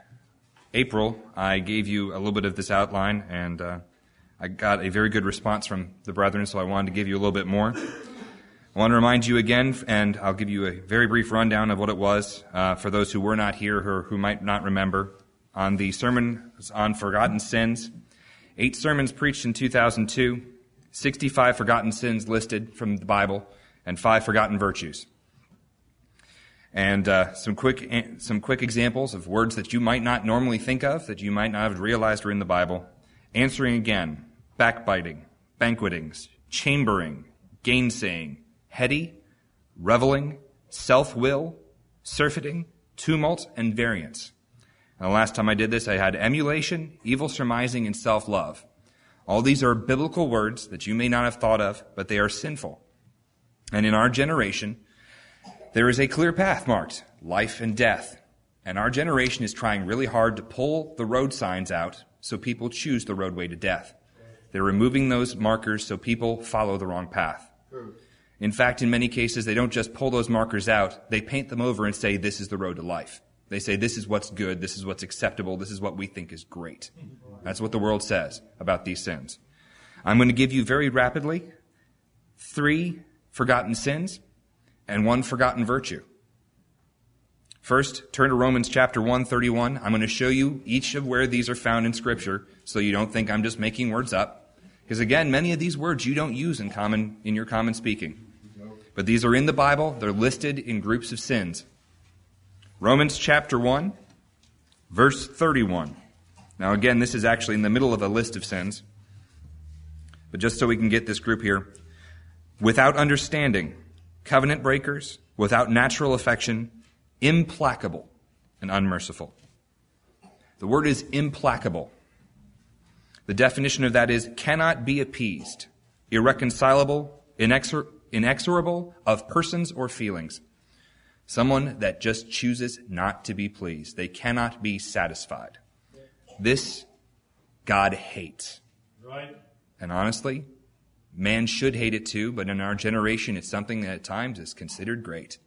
April, I gave you a little bit of this outline, and uh, I got a very good response from the brethren, so I wanted to give you a little bit more. I want to remind you again, and I'll give you a very brief rundown of what it was uh, for those who were not here or who might not remember. On the sermon on forgotten sins, eight sermons preached in 2002, 65 forgotten sins listed from the Bible, and five forgotten virtues. And uh, some quick some quick examples of words that you might not normally think of, that you might not have realized were in the Bible. Answering again, backbiting, banquetings, chambering, gainsaying, heady, reveling, self-will, surfeiting, tumult, and variance. And the last time I did this, I had emulation, evil surmising, and self-love. All these are biblical words that you may not have thought of, but they are sinful. And in our generation, there is a clear path marked life and death. And our generation is trying really hard to pull the road signs out so people choose the roadway to death. They're removing those markers so people follow the wrong path. In fact, in many cases, they don't just pull those markers out, they paint them over and say, this is the road to life. They say, this is what's good, this is what's acceptable, this is what we think is great. That's what the world says about these sins. I'm going to give you very rapidly three forgotten sins and one forgotten virtue. First, turn to Romans chapter 1, 31. I'm going to show you each of where these are found in Scripture so you don't think I'm just making words up. Because again, many of these words you don't use in common, in your common speaking. But these are in the Bible. They're listed in groups of sins. Romans chapter 1, verse 31. Now, again, this is actually in the middle of a list of sins. but just so we can get this group here. Without understanding, covenant breakers, without natural affection, implacable and unmerciful. The word is implacable. The definition of that is cannot be appeased, irreconcilable, inexor- inexorable of persons or feelings. Someone that just chooses not to be pleased. They cannot be satisfied. This God hates. Right. And honestly, man should hate it too, but in our generation, it's something that at times is considered great.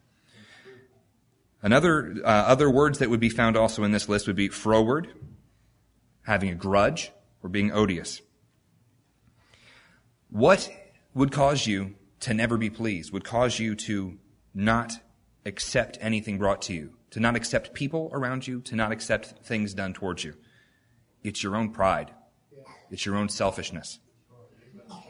Another, uh, other words that would be found also in this list would be froward, having a grudge, or being odious. What would cause you to never be pleased, would cause you to not accept anything brought to you, to not accept people around you, to not accept things done towards you? It's your own pride. It's your own selfishness.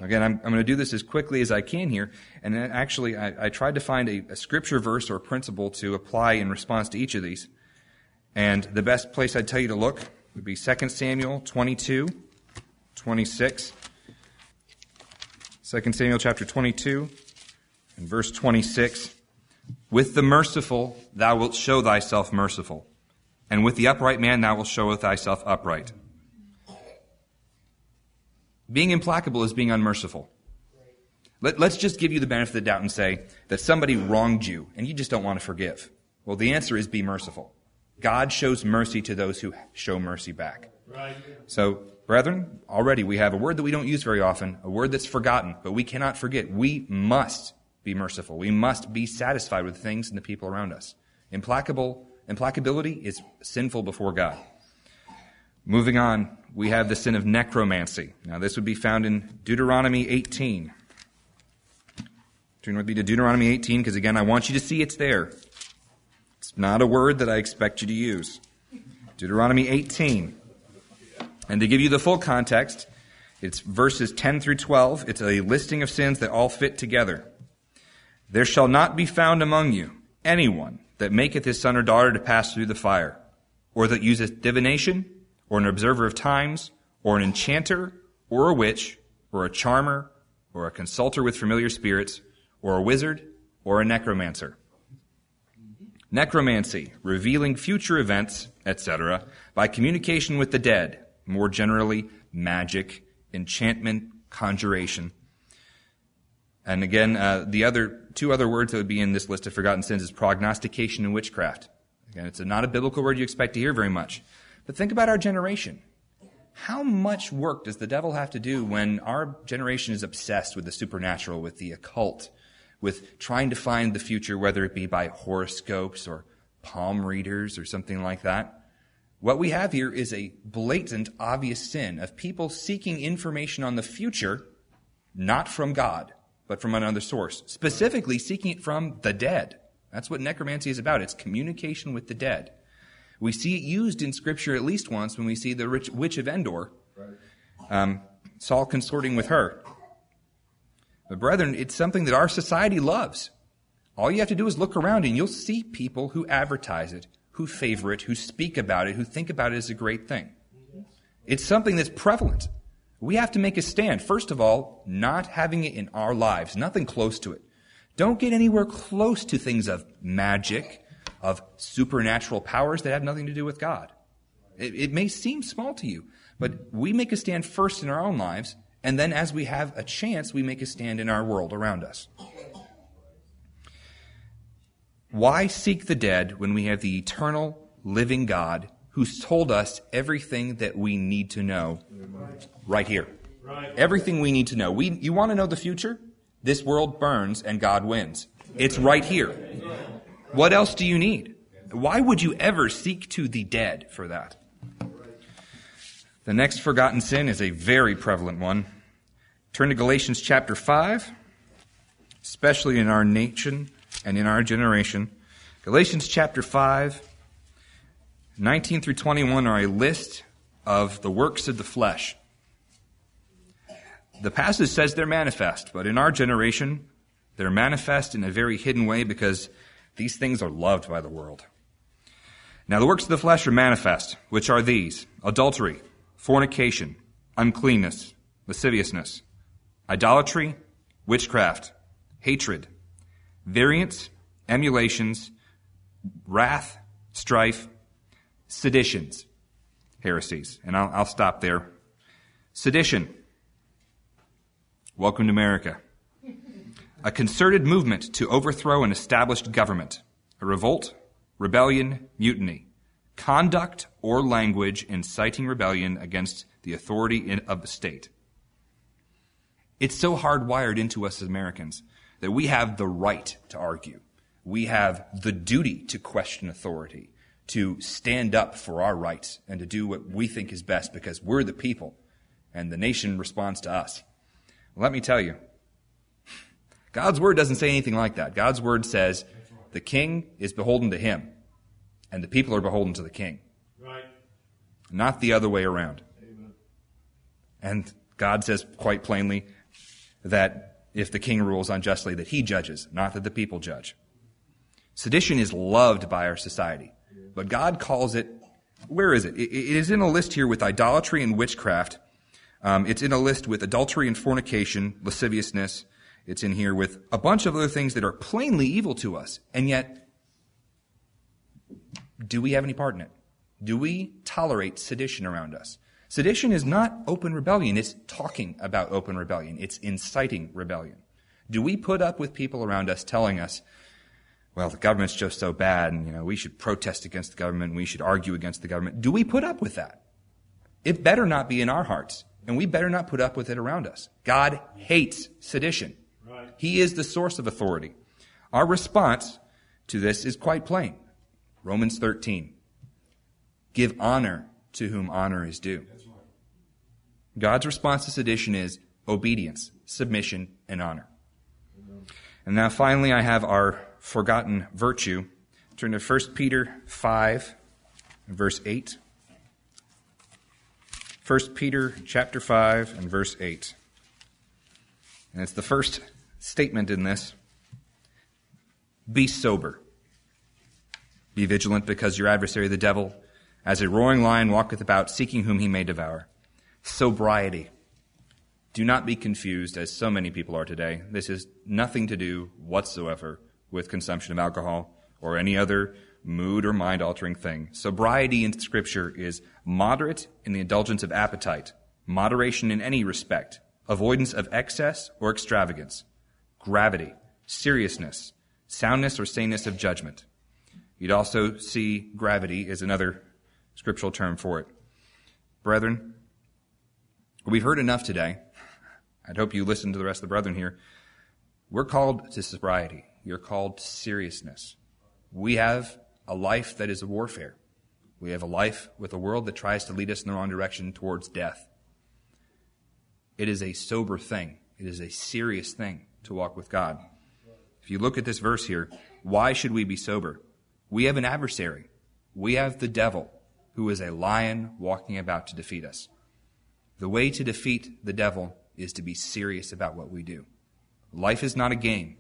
Again, I'm, I'm going to do this as quickly as I can here. And actually, I, I tried to find a, a, scripture verse or principle to apply in response to each of these. And the best place I'd tell you to look would be 2 Samuel 22, 26. 2 Samuel chapter 22 and verse 26. With the merciful thou wilt show thyself merciful, and with the upright man thou wilt show thyself upright. Being implacable is being unmerciful. Let, us just give you the benefit of the doubt and say that somebody wronged you and you just don't want to forgive. Well, the answer is be merciful. God shows mercy to those who show mercy back. Right. So, brethren, already we have a word that we don't use very often, a word that's forgotten, but we cannot forget. We must be merciful. We must be satisfied with things and the people around us. Implacable, implacability is sinful before God. Moving on, we have the sin of necromancy. Now, this would be found in Deuteronomy 18. Turn with me to Deuteronomy 18 because, again, I want you to see it's there. It's not a word that I expect you to use. Deuteronomy 18. And to give you the full context, it's verses 10 through 12. It's a listing of sins that all fit together. There shall not be found among you anyone that maketh his son or daughter to pass through the fire, or that useth divination, or an observer of times, or an enchanter, or a witch, or a charmer, or a consulter with familiar spirits, or a wizard, or a necromancer. Necromancy, revealing future events, etc., by communication with the dead, more generally, magic, enchantment, conjuration. And again, uh, the other two other words that would be in this list of forgotten sins is prognostication and witchcraft. Again, it's a, not a biblical word you expect to hear very much. But think about our generation. How much work does the devil have to do when our generation is obsessed with the supernatural, with the occult, with trying to find the future, whether it be by horoscopes or palm readers or something like that? What we have here is a blatant, obvious sin of people seeking information on the future, not from God, but from another source, specifically seeking it from the dead. That's what necromancy is about. It's communication with the dead. We see it used in Scripture at least once when we see the rich, witch of Endor, um, Saul consorting with her. But, brethren, it's something that our society loves. All you have to do is look around and you'll see people who advertise it, who favor it, who speak about it, who think about it as a great thing. It's something that's prevalent. We have to make a stand. First of all, not having it in our lives, nothing close to it. Don't get anywhere close to things of magic, of supernatural powers that have nothing to do with God. It, it, may seem small to you, but we make a stand first in our own lives, and then as we have a chance, we make a stand in our world around us. Why seek the dead when we have the eternal, living God who's told us everything that we need to know right here? Everything we need to know. We, you want to know the future? This world burns and God wins. It's right here. What else do you need? Why would you ever seek to the dead for that? The next forgotten sin is a very prevalent one. Turn to Galatians chapter 5, especially in our nation and in our generation. Galatians chapter 5, 19 through 21 are a list of the works of the flesh. The passage says they're manifest, but in our generation, they're manifest in a very hidden way because these things are loved by the world. Now, the works of the flesh are manifest, which are these adultery, fornication, uncleanness, lasciviousness, idolatry, witchcraft, hatred, variance, emulations, wrath, strife, seditions, heresies. And I'll, I'll stop there. Sedition. Welcome to America. A concerted movement to overthrow an established government. A revolt, rebellion, mutiny. Conduct or language inciting rebellion against the authority in, of the state. It's so hardwired into us as Americans that we have the right to argue. We have the duty to question authority, to stand up for our rights, and to do what we think is best because we're the people and the nation responds to us. Let me tell you, God's word doesn't say anything like that. God's word says the king is beholden to him, and the people are beholden to the king. Right. Not the other way around. And God says quite plainly that if the king rules unjustly, that he judges, not that the people judge. Sedition is loved by our society, but God calls it, where is it? It is in a list here with idolatry and witchcraft. Um, it's in a list with adultery and fornication, lasciviousness. It's in here with a bunch of other things that are plainly evil to us. And yet, do we have any part in it? Do we tolerate sedition around us? Sedition is not open rebellion, it's talking about open rebellion, it's inciting rebellion. Do we put up with people around us telling us, well, the government's just so bad, and you know, we should protest against the government, and we should argue against the government. Do we put up with that? It better not be in our hearts, and we better not put up with it around us. God hates sedition. Right. He is the source of authority. Our response to this is quite plain. Romans 13. Give honor to whom honor is due. God's response to sedition is obedience, submission, and honor. And now finally, I have our forgotten virtue. Turn to 1 Peter 5, verse 8. 1 Peter chapter 5 and verse 8. And it's the first statement in this. Be sober. Be vigilant because your adversary, the devil, as a roaring lion walketh about, seeking whom he may devour. Sobriety. Do not be confused, as so many people are today. This has nothing to do whatsoever with consumption of alcohol or any other mood or mind altering thing. Sobriety in Scripture is moderate in the indulgence of appetite, moderation in any respect, avoidance of excess or extravagance, gravity, seriousness, soundness or saneness of judgment. You'd also see gravity as another scriptural term for it. Brethren, we've heard enough today. I'd hope you listen to the rest of the brethren here. We're called to sobriety. You're called to seriousness. We have a life that is a warfare. We have a life with a world that tries to lead us in the wrong direction towards death. It is a sober thing. It is a serious thing to walk with God. If you look at this verse here, why should we be sober? We have an adversary. We have the devil, who is a lion walking about to defeat us. The way to defeat the devil is to be serious about what we do. Life is not a game.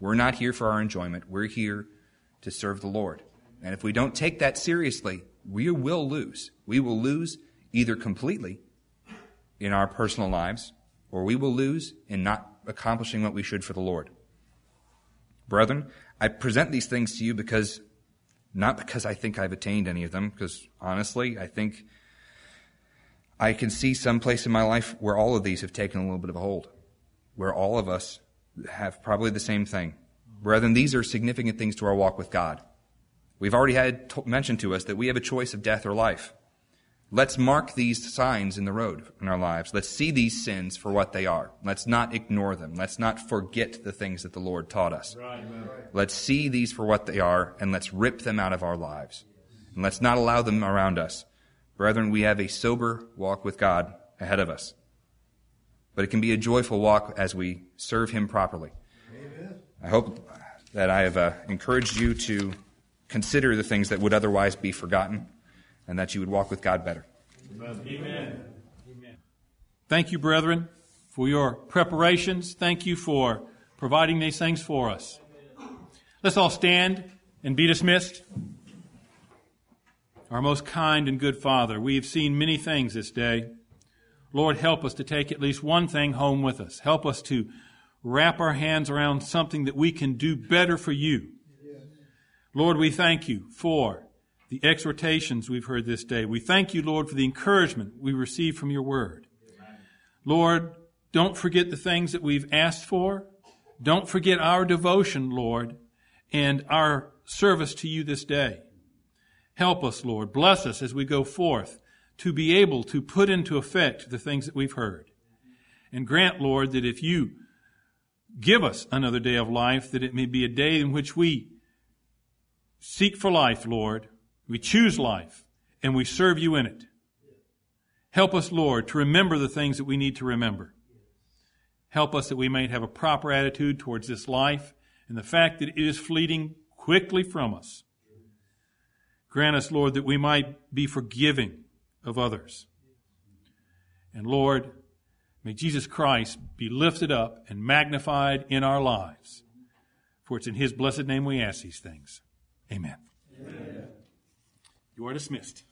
We're not here for our enjoyment. We're here to serve the Lord. And if we don't take that seriously, we will lose. We will lose either completely in our personal lives, or we will lose in not accomplishing what we should for the Lord. Brethren, I present these things to you because, not because I think I've attained any of them, because honestly, I think I can see some place in my life where all of these have taken a little bit of a hold, where all of us have probably the same thing. Brethren, these are significant things to our walk with God. We've already had t- mentioned to us that we have a choice of death or life. Let's mark these signs in the road in our lives. Let's see these sins for what they are. Let's not ignore them. Let's not forget the things that the Lord taught us. Right. Let's see these for what they are and let's rip them out of our lives. And let's not allow them around us. Brethren, we have a sober walk with God ahead of us. But it can be a joyful walk as we serve Him properly. Amen. I hope that I have uh, encouraged you to consider the things that would otherwise be forgotten and that you would walk with God better. Amen. Amen. Thank you, brethren, for your preparations. Thank you for providing these things for us. Let's all stand and be dismissed. Our most kind and good Father, we have seen many things this day. Lord, help us to take at least one thing home with us. Help us to wrap our hands around something that we can do better for you. Lord, we thank you for the exhortations we've heard this day. We thank you, Lord, for the encouragement we receive from your word. Lord, don't forget the things that we've asked for. Don't forget our devotion, Lord, and our service to you this day. Help us, Lord. Bless us as we go forth to be able to put into effect the things that we've heard. And grant, Lord, that if you give us another day of life, that it may be a day in which we seek for life, Lord. We choose life and we serve you in it. Help us, Lord, to remember the things that we need to remember. Help us that we may have a proper attitude towards this life and the fact that it is fleeting quickly from us. Grant us, Lord, that we might be forgiving of others. And Lord, may Jesus Christ be lifted up and magnified in our lives. For it's in His blessed name we ask these things. Amen. Amen. You are dismissed.